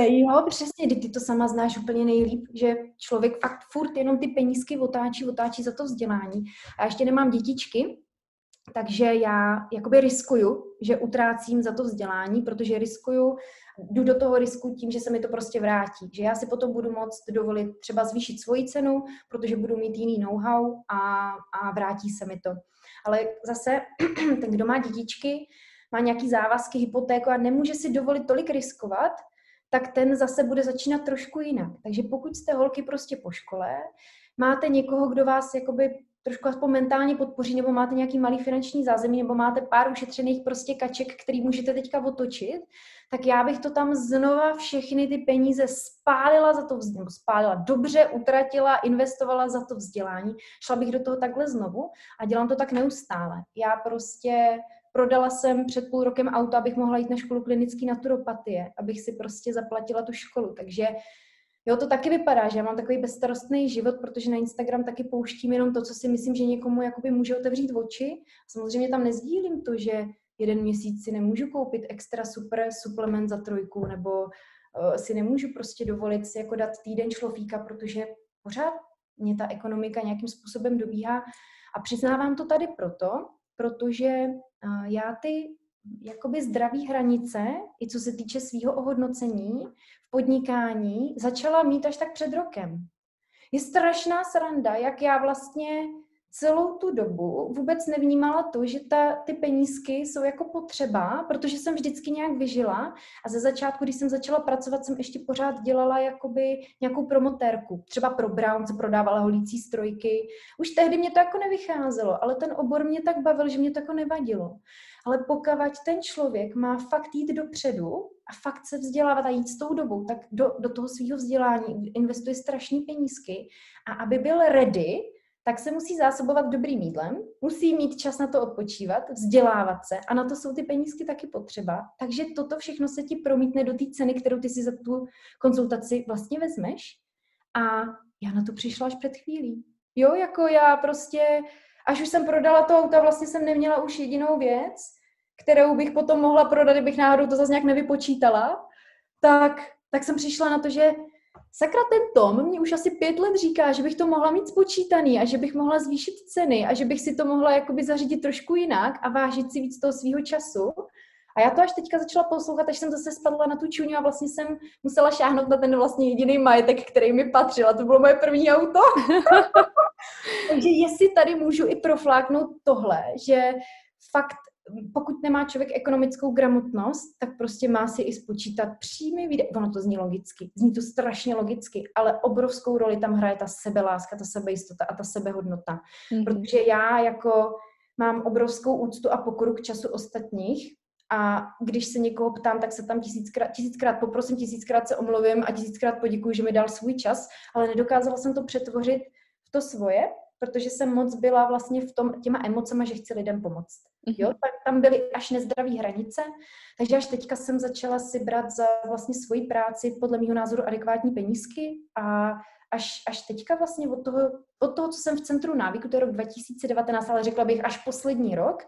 Jo, přesně, ty to sama znáš úplně nejlíp, že člověk fakt furt jenom ty penízky otáčí, otáčí za to vzdělání. A ještě nemám dětičky, takže já jakoby riskuju, že utrácím za to vzdělání, protože riskuju, jdu do toho risku tím, že se mi to prostě vrátí. Že já si potom budu moct dovolit třeba zvýšit svoji cenu, protože budu mít jiný know-how a, a vrátí se mi to. Ale zase ten, kdo má dětičky, má nějaký závazky, hypotéku a nemůže si dovolit tolik riskovat, tak ten zase bude začínat trošku jinak. Takže pokud jste holky prostě po škole, máte někoho, kdo vás jakoby trošku aspoň mentálně podpoří, nebo máte nějaký malý finanční zázemí, nebo máte pár ušetřených prostě kaček, který můžete teďka otočit, tak já bych to tam znova všechny ty peníze spálila za to vzdělání, spálila dobře, utratila, investovala za to vzdělání, šla bych do toho takhle znovu a dělám to tak neustále. Já prostě prodala jsem před půl rokem auto, abych mohla jít na školu klinické naturopatie, abych si prostě zaplatila tu školu, takže Jo, to taky vypadá, že já mám takový bezstarostný život, protože na Instagram taky pouštím jenom to, co si myslím, že někomu jakoby může otevřít oči. Samozřejmě tam nezdílím to, že jeden měsíc si nemůžu koupit extra super suplement za trojku, nebo uh, si nemůžu prostě dovolit si jako dát týden šlofíka, protože pořád mě ta ekonomika nějakým způsobem dobíhá. A přiznávám to tady proto, protože uh, já ty jakoby zdraví hranice, i co se týče svého ohodnocení v podnikání, začala mít až tak před rokem. Je strašná sranda, jak já vlastně celou tu dobu vůbec nevnímala to, že ta, ty penízky jsou jako potřeba, protože jsem vždycky nějak vyžila a ze začátku, když jsem začala pracovat, jsem ještě pořád dělala jakoby nějakou promotérku. Třeba pro Brown, co prodávala holící strojky. Už tehdy mě to jako nevycházelo, ale ten obor mě tak bavil, že mě to jako nevadilo. Ale pokud ten člověk má fakt jít dopředu a fakt se vzdělávat a jít s tou dobou, tak do, do toho svého vzdělání investuje strašné penízky a aby byl ready, tak se musí zásobovat dobrým jídlem, musí mít čas na to odpočívat, vzdělávat se a na to jsou ty penízky taky potřeba. Takže toto všechno se ti promítne do té ceny, kterou ty si za tu konzultaci vlastně vezmeš. A já na to přišla až před chvílí. Jo, jako já prostě, až už jsem prodala to auto, vlastně jsem neměla už jedinou věc, kterou bych potom mohla prodat, kdybych náhodou to zase nějak nevypočítala. tak, tak jsem přišla na to, že sakra ten Tom mě už asi pět let říká, že bych to mohla mít spočítaný a že bych mohla zvýšit ceny a že bych si to mohla jakoby zařídit trošku jinak a vážit si víc toho svého času. A já to až teďka začala poslouchat, až jsem zase spadla na tu čuňu a vlastně jsem musela šáhnout na ten vlastně jediný majetek, který mi patřil a to bylo moje první auto. Takže jestli tady můžu i profláknout tohle, že fakt pokud nemá člověk ekonomickou gramotnost, tak prostě má si i spočítat příjmy, výdaje. Ono to zní logicky, zní to strašně logicky, ale obrovskou roli tam hraje ta sebeláska, ta sebejistota a ta sebehodnota. Mm-hmm. Protože já jako mám obrovskou úctu a pokoru k času ostatních a když se někoho ptám, tak se tam tisíckrát, tisíckrát poprosím, tisíckrát se omluvím a tisíckrát poděkuji, že mi dal svůj čas, ale nedokázala jsem to přetvořit v to svoje, protože jsem moc byla vlastně v tom těma emocema, že chci lidem pomoct. Mm-hmm. Jo, tak tam byly až nezdravé hranice, takže až teďka jsem začala si brát za vlastně svoji práci podle mého názoru adekvátní penízky a až, až teďka vlastně od toho, od toho, co jsem v centru návyku, to je rok 2019, ale řekla bych až poslední rok,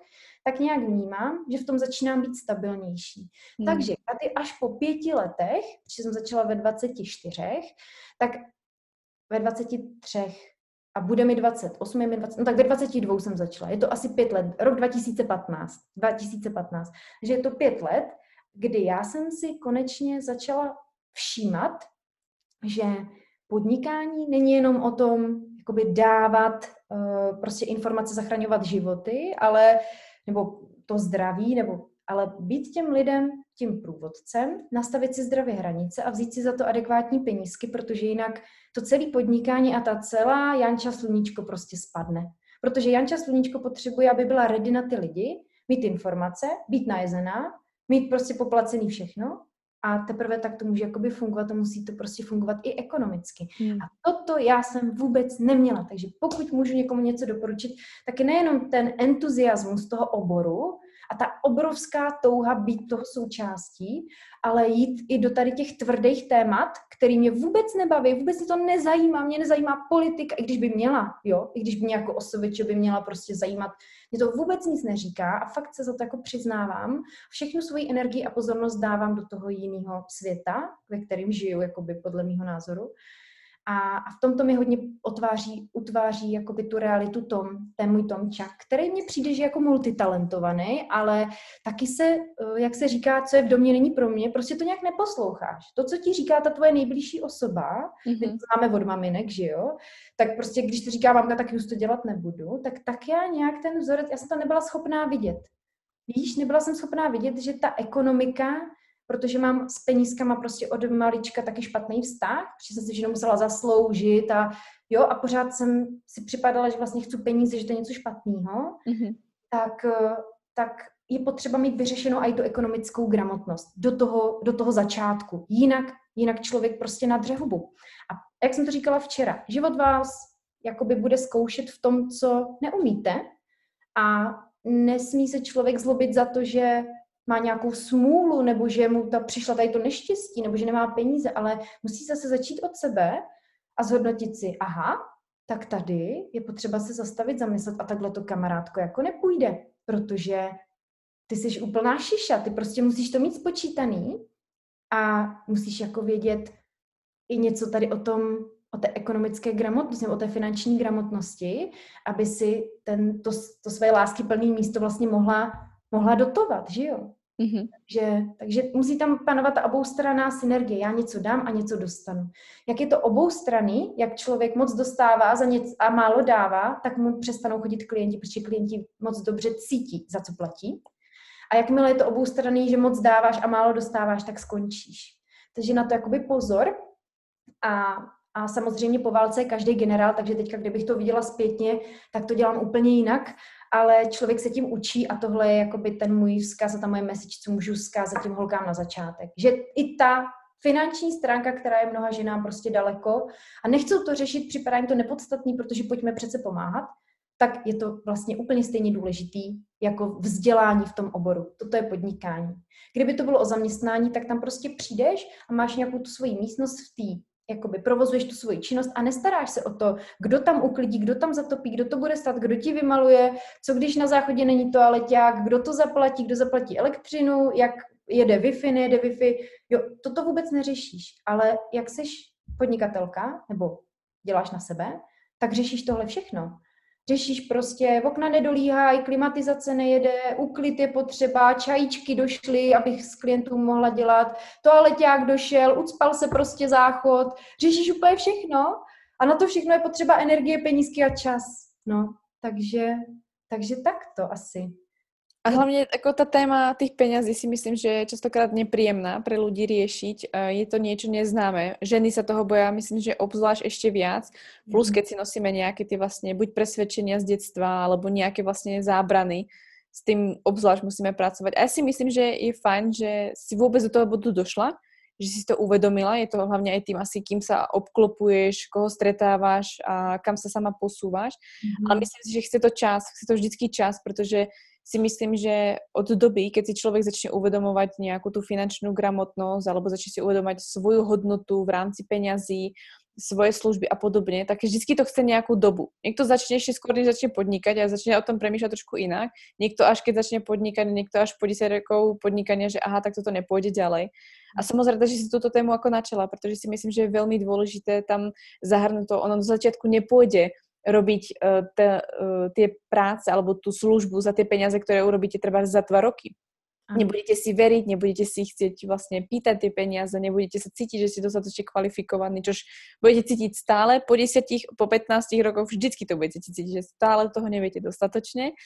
tak nějak vnímám, že v tom začínám být stabilnější. Hmm. Takže tady až po pěti letech, protože jsem začala ve 24, tak ve 23 a bude mi 28, je mi 20, no tak ve 22 jsem začala. Je to asi pět let, rok 2015. 2015. Takže je to pět let, kdy já jsem si konečně začala všímat, že podnikání není jenom o tom, jakoby dávat uh, prostě informace, zachraňovat životy, ale nebo to zdraví, nebo ale být těm lidem tím průvodcem, nastavit si zdravě hranice a vzít si za to adekvátní penízky, protože jinak to celé podnikání a ta celá Janča Sluníčko prostě spadne. Protože Janča Sluníčko potřebuje, aby byla ready na ty lidi, mít informace, být najezená, mít prostě poplacený všechno a teprve tak to může jakoby fungovat a musí to prostě fungovat i ekonomicky. Hmm. A toto já jsem vůbec neměla, takže pokud můžu někomu něco doporučit, tak je nejenom ten entuziasmus toho oboru, a ta obrovská touha být toho součástí, ale jít i do tady těch tvrdých témat, který mě vůbec nebaví, vůbec mě to nezajímá, mě nezajímá politika, i když by měla, jo, i když by mě jako osoviče by měla prostě zajímat, mě to vůbec nic neříká a fakt se za to jako přiznávám. Všechnu svoji energii a pozornost dávám do toho jiného světa, ve kterém žiju, jakoby podle mého názoru. A, a v tomto mi hodně otváří, utváří jakoby tu realitu Tom, ten můj Tomčak, který mně přijde, že jako multitalentovaný, ale taky se, eh, jak se říká, co je v domě, není pro mě, prostě to nějak neposloucháš. To, co ti říká ta tvoje nejbližší osoba, mm-hmm. my to máme od maminek, že jo, tak prostě když to říká mamka, tak už to dělat nebudu, tak tak já nějak ten vzorec, já jsem to nebyla schopná vidět. Víš, nebyla jsem schopná vidět, že ta ekonomika protože mám s penízkama prostě od malička taky špatný vztah, protože jsem si všechno musela zasloužit a jo, a pořád jsem si připadala, že vlastně chci peníze, že to je něco špatného, mm-hmm. tak, eh, tak je potřeba mít vyřešenou i tu ekonomickou gramotnost do toho, do toho začátku. Jinak, jinak člověk prostě nadře hubu. A jak jsem to říkala včera, život vás jakoby bude zkoušet v tom, co neumíte a nesmí se člověk zlobit za to, že má nějakou smůlu, nebo že mu ta přišla tady to neštěstí, nebo že nemá peníze, ale musí zase začít od sebe a zhodnotit si, aha, tak tady je potřeba se zastavit, zamyslet a takhle to kamarádko jako nepůjde, protože ty jsi úplná šiša, ty prostě musíš to mít spočítaný a musíš jako vědět i něco tady o tom, o té ekonomické gramotnosti, o té finanční gramotnosti, aby si ten, to, to své lásky plný místo vlastně mohla, mohla dotovat, že jo? Mm-hmm. Že, takže musí tam panovat ta oboustranná synergie. Já něco dám a něco dostanu. Jak je to oboustranný, jak člověk moc dostává za něco a málo dává, tak mu přestanou chodit klienti, protože klienti moc dobře cítí, za co platí. A jakmile je to oboustranný, že moc dáváš a málo dostáváš, tak skončíš. Takže na to jakoby pozor. A, a samozřejmě po válce je každý generál, takže teďka, kdybych to viděla zpětně, tak to dělám úplně jinak ale člověk se tím učí a tohle je jakoby ten můj vzkaz a ta moje message, co můžu vzkázat těm holkám na začátek. Že i ta finanční stránka, která je mnoha ženám prostě daleko a nechcou to řešit, připadá jim to nepodstatný, protože pojďme přece pomáhat, tak je to vlastně úplně stejně důležitý jako vzdělání v tom oboru. Toto je podnikání. Kdyby to bylo o zaměstnání, tak tam prostě přijdeš a máš nějakou tu svoji místnost v té jakoby provozuješ tu svoji činnost a nestaráš se o to, kdo tam uklidí, kdo tam zatopí, kdo to bude stát, kdo ti vymaluje, co když na záchodě není toaleťák, kdo to zaplatí, kdo zaplatí elektřinu, jak, jede Wi-Fi, nejede Wi-Fi, jo, toto vůbec neřešíš, ale jak jsi podnikatelka, nebo děláš na sebe, tak řešíš tohle všechno. Řešíš prostě, okna nedolíhají, klimatizace nejede, úklid je potřeba, čajíčky došly, abych s klientům mohla dělat, toaleťák došel, ucpal se prostě záchod, řešíš úplně všechno a na to všechno je potřeba energie, penízky a čas. No, takže, takže tak to asi. A hlavne ako tá téma tých peňazí si myslím, že je častokrát nepríjemná pre ľudí riešiť. Je to niečo neznáme. Ženy sa toho boja, myslím, že obzvlášť ešte viac. Plus, mhm. keď si nosíme nejaké tie vlastne buď presvedčenia z detstva, alebo nejaké vlastne zábrany, s tým obzvlášť musíme pracovať. A ja si myslím, že je fajn, že si vôbec do toho bodu došla, že si to uvedomila. Je to hlavne aj tým asi, kým sa obklopuješ, koho stretávaš a kam sa sama posúvaš. Mm-hmm. Ale myslím si, že chce to čas, chce to vždycky čas, protože si myslím, že od doby, keď si človek začne uvedomovať nejakú tú finančnú gramotnosť alebo začne si uvedomovať svoju hodnotu v rámci peňazí, svoje služby a podobne, tak vždycky to chce nejakú dobu. Niekto začne ešte skôr, než začne podnikať a začne o tom premýšľať trošku inak. Niekto až keď začne podnikať, niekto až po 10 rokov podnikania, že aha, tak toto nepôjde ďalej. A som rada, že si túto tému ako načala, pretože si myslím, že je veľmi dôležité tam zahrnúť to. Ono do začiatku nepôjde robiť uh, uh, tie práce alebo tú službu za tie peniaze, ktoré urobíte treba za dva roky. Nebudete si veriť, nebudete si chcieť vlastne pýtať tie peniaze, nebudete sa cítiť, že ste dostatočne kvalifikovaní, čož budete cítiť stále po 10, po 15 rokoch, vždycky to budete cítiť, že stále toho neviete dostatočne,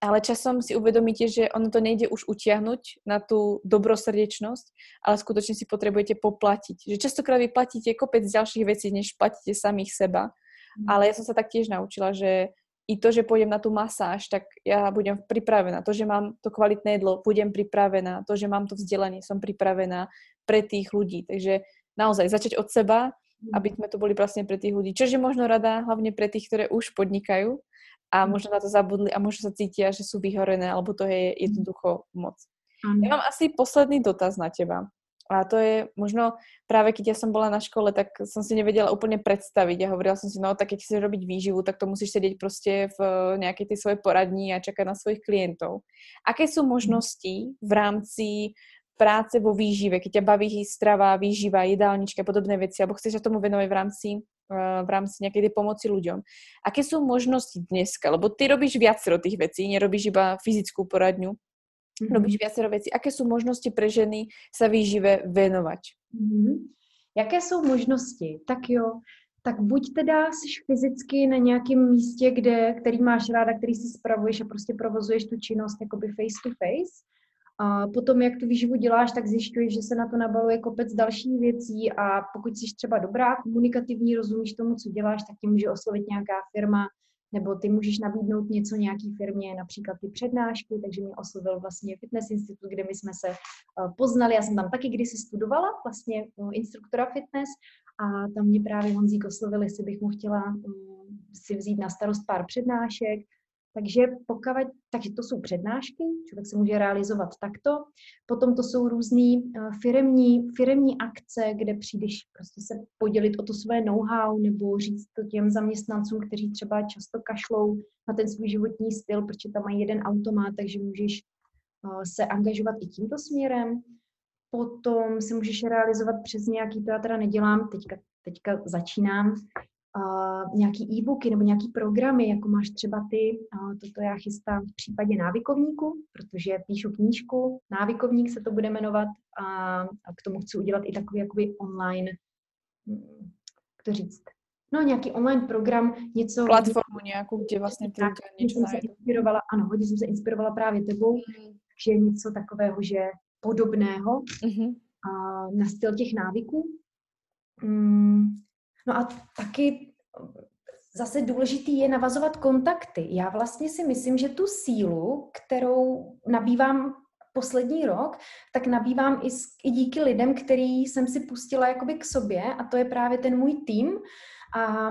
ale časom si uvedomíte, že ono to nejde už utiahnuť na tú dobrosrdečnosť, ale skutočne si potrebujete poplatiť. Že častokrát vy platíte kopec ďalších vecí, než platíte samých seba. Ale ja som sa tak tiež naučila, že i to, že pôjdem na tú masáž, tak ja budem pripravená. To, že mám to kvalitné jedlo, budem pripravená. To, že mám to vzdelanie, som pripravená pre tých ľudí. Takže naozaj začať od seba, mm. aby sme tu boli vlastne pre tých ľudí. Čo je možno rada hlavne pre tých, ktoré už podnikajú a mm. možno na to zabudli a možno sa cítia, že sú vyhorené, alebo to je jednoducho moc. Ja mám asi posledný dotaz na teba. A to je možno práve keď ja som bola na škole, tak som si nevedela úplne predstaviť a hovorila som si, no tak keď chceš robiť výživu, tak to musíš sedieť proste v nejakej tej svojej poradní a čakať na svojich klientov. Aké sú možnosti v rámci práce vo výžive, keď ťa baví strava, výživa, jedálnička a podobné veci, alebo chceš sa tomu venovať v rámci eh, v rámci nejakej tej pomoci ľuďom. Aké sú možnosti dneska? Lebo ty robíš viacero tých vecí, nerobíš iba fyzickú poradňu, Mm-hmm. Robíš viacero věcí. Aké jsou možnosti pro ženy se výžive věnovat? Mm-hmm. Jaké jsou možnosti? Tak jo, tak buď teda jsi fyzicky na nějakém místě, kde, který máš ráda, který si spravuješ a prostě provozuješ tu činnost jakoby face to face. A potom, jak tu výživu děláš, tak zjišťuješ, že se na to nabaluje kopec dalších věcí a pokud jsi třeba dobrá, komunikativní, rozumíš tomu, co děláš, tak ti může oslovit nějaká firma, nebo ty můžeš nabídnout něco nějaký firmě, například ty přednášky, takže mě oslovil vlastně Fitness Institut, kde my jsme se eh, poznali. Já jsem tam taky kdysi studovala, vlastně eh, instruktora fitness a tam mě právě Honzík oslovil, jestli bych mu chtěla mm, si vzít na starost pár přednášek, takže pokud, takže to jsou přednášky, člověk se může realizovat takto. Potom to jsou různé uh, firemní, firemní akce, kde přijdeš prostě se podělit o to své know-how nebo říct to těm zaměstnancům, kteří třeba často kašlou na ten svůj životní styl, protože tam mají jeden automat, takže můžeš uh, se angažovat i tímto směrem. Potom se můžeš realizovat přes nějaký, to já teda nedělám, teďka, teďka začínám, uh, nějaký e-booky nebo nějaký programy, jako máš třeba ty, uh, toto já chystám v případě návykovníku, protože píšu knížku, návykovník se to bude jmenovat a, a k tomu chci udělat i takový jakoby online, jak to říct, no nějaký online program, něco... Platformu nějakou, kde vlastně ty něco jsem se inspirovala, ano, hodně jsem se inspirovala právě tebou, mm. že něco takového, že podobného mm-hmm. a, na styl těch návyků. Mm, No a taky zase důležitý je navazovat kontakty. Já vlastně si myslím, že tu sílu, kterou nabývám poslední rok, tak nabývám i, i díky lidem, který jsem si pustila jakoby k sobě a to je právě ten můj tým. A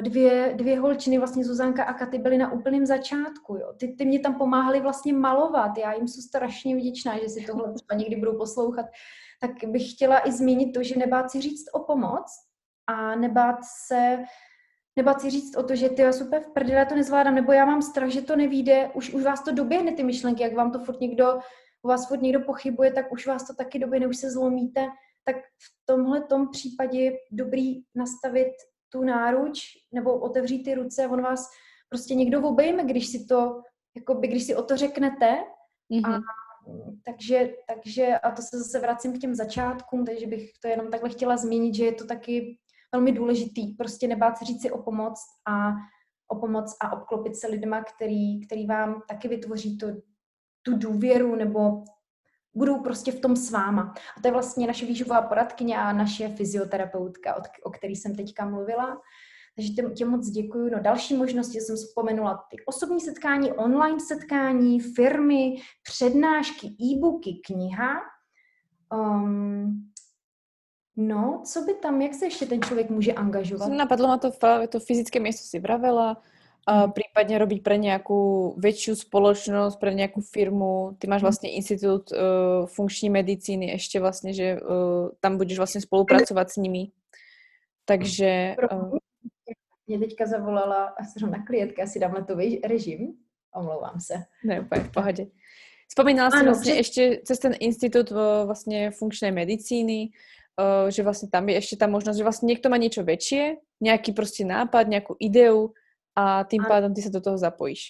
dvě, dvě holčiny, vlastně Zuzanka a Katy, byly na úplném začátku. Jo. Ty, ty mě tam pomáhali vlastně malovat. Já jim jsem strašně vděčná, že si tohle třeba někdy budou poslouchat. Tak bych chtěla i zmínit to, že nebát si říct o pomoc, a nebát se, nebát si říct o to, že ty super v prdele to nezvládám, nebo já mám strach, že to nevíde, už, už vás to doběhne ty myšlenky, jak vám to furt někdo u vás furt někdo pochybuje, tak už vás to taky době, už se zlomíte, tak v tomhle tom případě je dobrý nastavit tu náruč nebo otevřít ty ruce, on vás prostě někdo obejme, když si to, jakoby, když si o to řeknete. Mm-hmm. A, takže, takže, a to se zase vracím k těm začátkům, takže bych to jenom takhle chtěla zmínit, že je to taky velmi důležitý, prostě nebát se říct si o pomoc a o pomoc a obklopit se lidma, který, který vám taky vytvoří to, tu důvěru nebo budou prostě v tom s váma. A to je vlastně naše výživová poradkyně a naše fyzioterapeutka, o který jsem teďka mluvila. Takže těm, těm moc děkuji. No další možnosti jsem vzpomenula ty osobní setkání, online setkání, firmy, přednášky, e-booky, kniha. Um, no, co by tam, jak se ještě ten člověk může angažovat? Napadlo ma to, to fyzické místo si vravela, a mhm. prípadne robiť pre nejakú väčšiu spoločnosť, pre nejakú firmu. Ty máš mhm. vlastne institút uh, funkční medicíny ešte vlastne, že uh, tam budeš vlastne spolupracovať s nimi. Takže... Uh... Mě teďka zavolala zrovna klientka, já si dám letový režim. Omlouvám se. Ne, úplně v pohodě. Spomínala si vlastně před... ještě cez ten institut vlastně funkčné medicíny, že vlastně tam je ještě ta možnost, že vlastně někdo má něco větší, nějaký prostě nápad, nějakou ideu, a tím a... pádem ty se do toho zapojíš.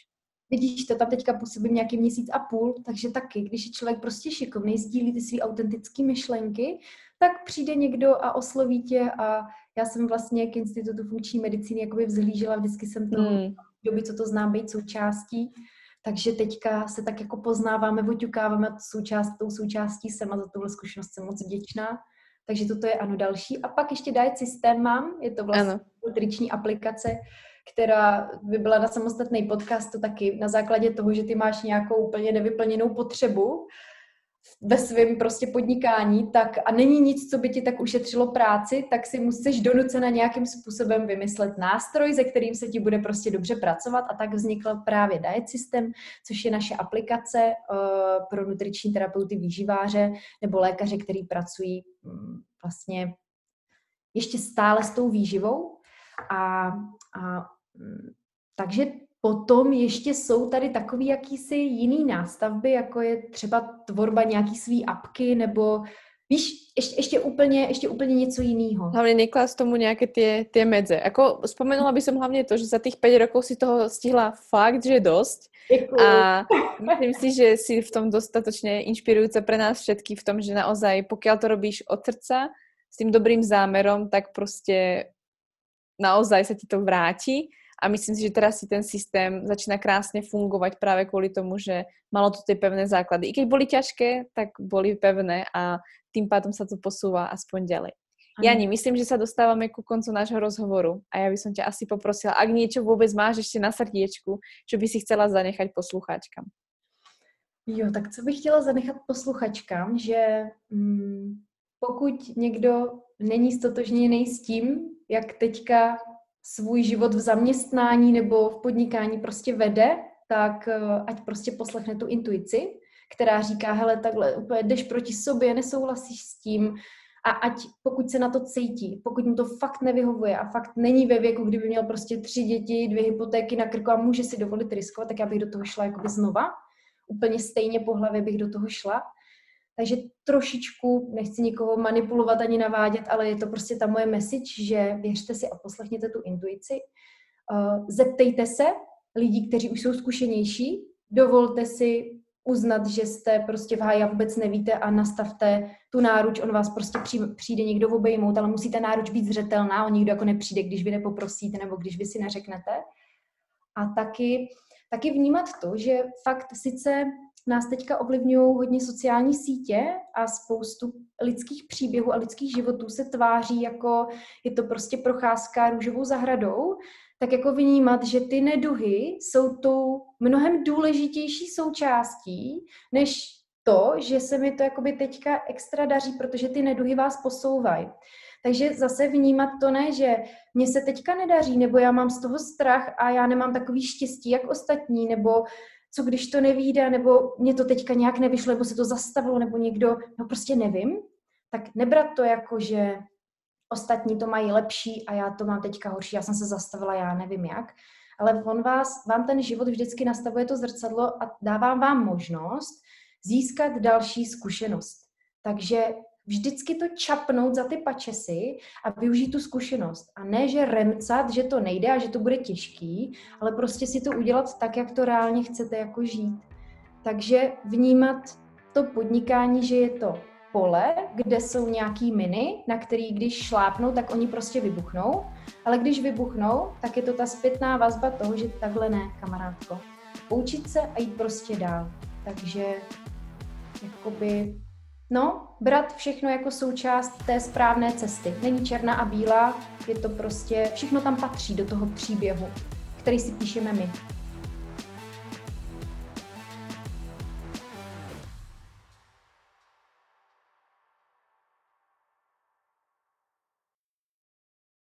Vidíš, to tam teďka působím nějaký měsíc a půl, takže taky, když je člověk prostě šikovný, sdílí ty své autentické myšlenky, tak přijde někdo a osloví tě a já jsem vlastně k Institutu funkční medicíny jakoby vzhlížela, vždycky jsem to hmm. doby, co to znám být součástí, takže teďka se tak jako poznáváme, oťukáváme součást, tou součástí jsem a za tuhle zkušenost jsem moc vděčná. Takže toto je ano další. A pak ještě Diet System mám, je to vlastně nutriční aplikace, která by byla na samostatný podcast, to taky na základě toho, že ty máš nějakou úplně nevyplněnou potřebu ve svém prostě podnikání, tak a není nic, co by ti tak ušetřilo práci, tak si musíš donucena nějakým způsobem vymyslet nástroj, se kterým se ti bude prostě dobře pracovat. A tak vznikl právě Diet System, což je naše aplikace uh, pro nutriční terapeuty, výživáře nebo lékaře, který pracují um, vlastně ještě stále s tou výživou. A, a Mm, takže potom ještě jsou tady takový jakýsi jiný nástavby, jako je třeba tvorba nějaký svý apky, nebo víš, ještě, ještě, úplně, ještě úplně něco jiného. Hlavně neklas tomu nějaké ty, ty medze. Jako vzpomenula by som hlavně to, že za těch 5 rokov si toho stihla fakt, že dost. Děkuju. A myslím si, že si v tom dostatočně inšpirujúce pre nás všetky v tom, že naozaj, pokiaľ to robíš od srdca, s tým dobrým zámerom, tak prostě naozaj sa ti to vrátí a myslím si, že teraz si ten systém začína krásne fungovať práve kvôli tomu, že malo to tie pevné základy. I keď boli ťažké, tak boli pevné a tým pádom sa to posúva aspoň ďalej. Jani, myslím, že sa dostávame ku koncu nášho rozhovoru a ja by som ťa asi poprosila, ak niečo vôbec máš ešte na srdiečku, čo by si chcela zanechať poslucháčkam. Jo, tak co bych chtěla zanechat posluchačkám, že mm, pokud někdo není stotožněný s tím, jak teďka svůj život v zaměstnání nebo v podnikání prostě vede, tak eh, ať prostě poslechne tu intuici, která říká, hele, takhle úplně jdeš proti sobě, nesouhlasíš s tím a ať pokud se na to cítí, pokud mu to fakt nevyhovuje a fakt není ve věku, kdyby měl prostě tři děti, dvě hypotéky na krku a může si dovolit riskovat, tak já bych do toho šla jakoby znova. Úplně stejně po hlavě bych do toho šla takže trošičku, nechci nikoho manipulovat ani navádět, ale je to prostě ta moje message, že věřte si a poslechněte tu intuici. Uh, zeptejte se lidí, kteří už jsou zkušenější, dovolte si uznat, že jste prostě v háji a vůbec nevíte a nastavte tu náruč, on vás prostě přijde někdo obejmout, ale musí ta náruč být zřetelná, on nikdo jako nepřijde, když vy nepoprosíte nebo když vy si neřeknete. A taky, taky vnímat to, že fakt sice nás teďka ovlivňují hodně sociální sítě a spoustu lidských příběhů a lidských životů se tváří jako je to prostě procházka růžovou zahradou, tak jako vnímat, že ty neduhy jsou tou mnohem důležitější součástí, než to, že se mi to jakoby teďka extra daří, protože ty neduhy vás posouvají. Takže zase vnímat to ne, že mě se teďka nedaří, nebo já mám z toho strach a já nemám takový štěstí, jak ostatní, nebo co když to nevíde, nebo mě to teďka nějak nevyšlo, nebo se to zastavilo, nebo někdo, no prostě nevím, tak nebrat to jako, že ostatní to mají lepší a já to mám teďka horší, já jsem se zastavila, já nevím jak, ale on vás, vám ten život vždycky nastavuje to zrcadlo a dává vám možnost získat další zkušenost. Takže vždycky to čapnout za ty pačesy a využít tu zkušenost. A ne, že remcat, že to nejde a že to bude těžký, ale prostě si to udělat tak, jak to reálně chcete jako žít. Takže vnímat to podnikání, že je to pole, kde jsou nějaký miny, na který když šlápnou, tak oni prostě vybuchnou, ale když vybuchnou, tak je to ta zpětná vazba toho, že takhle ne, kamarádko. Poučit se a jít prostě dál. Takže jakoby No, brat všechno jako součást té správné cesty. Není černá a bílá, je to prostě, všechno tam patří do toho příběhu, který si píšeme my.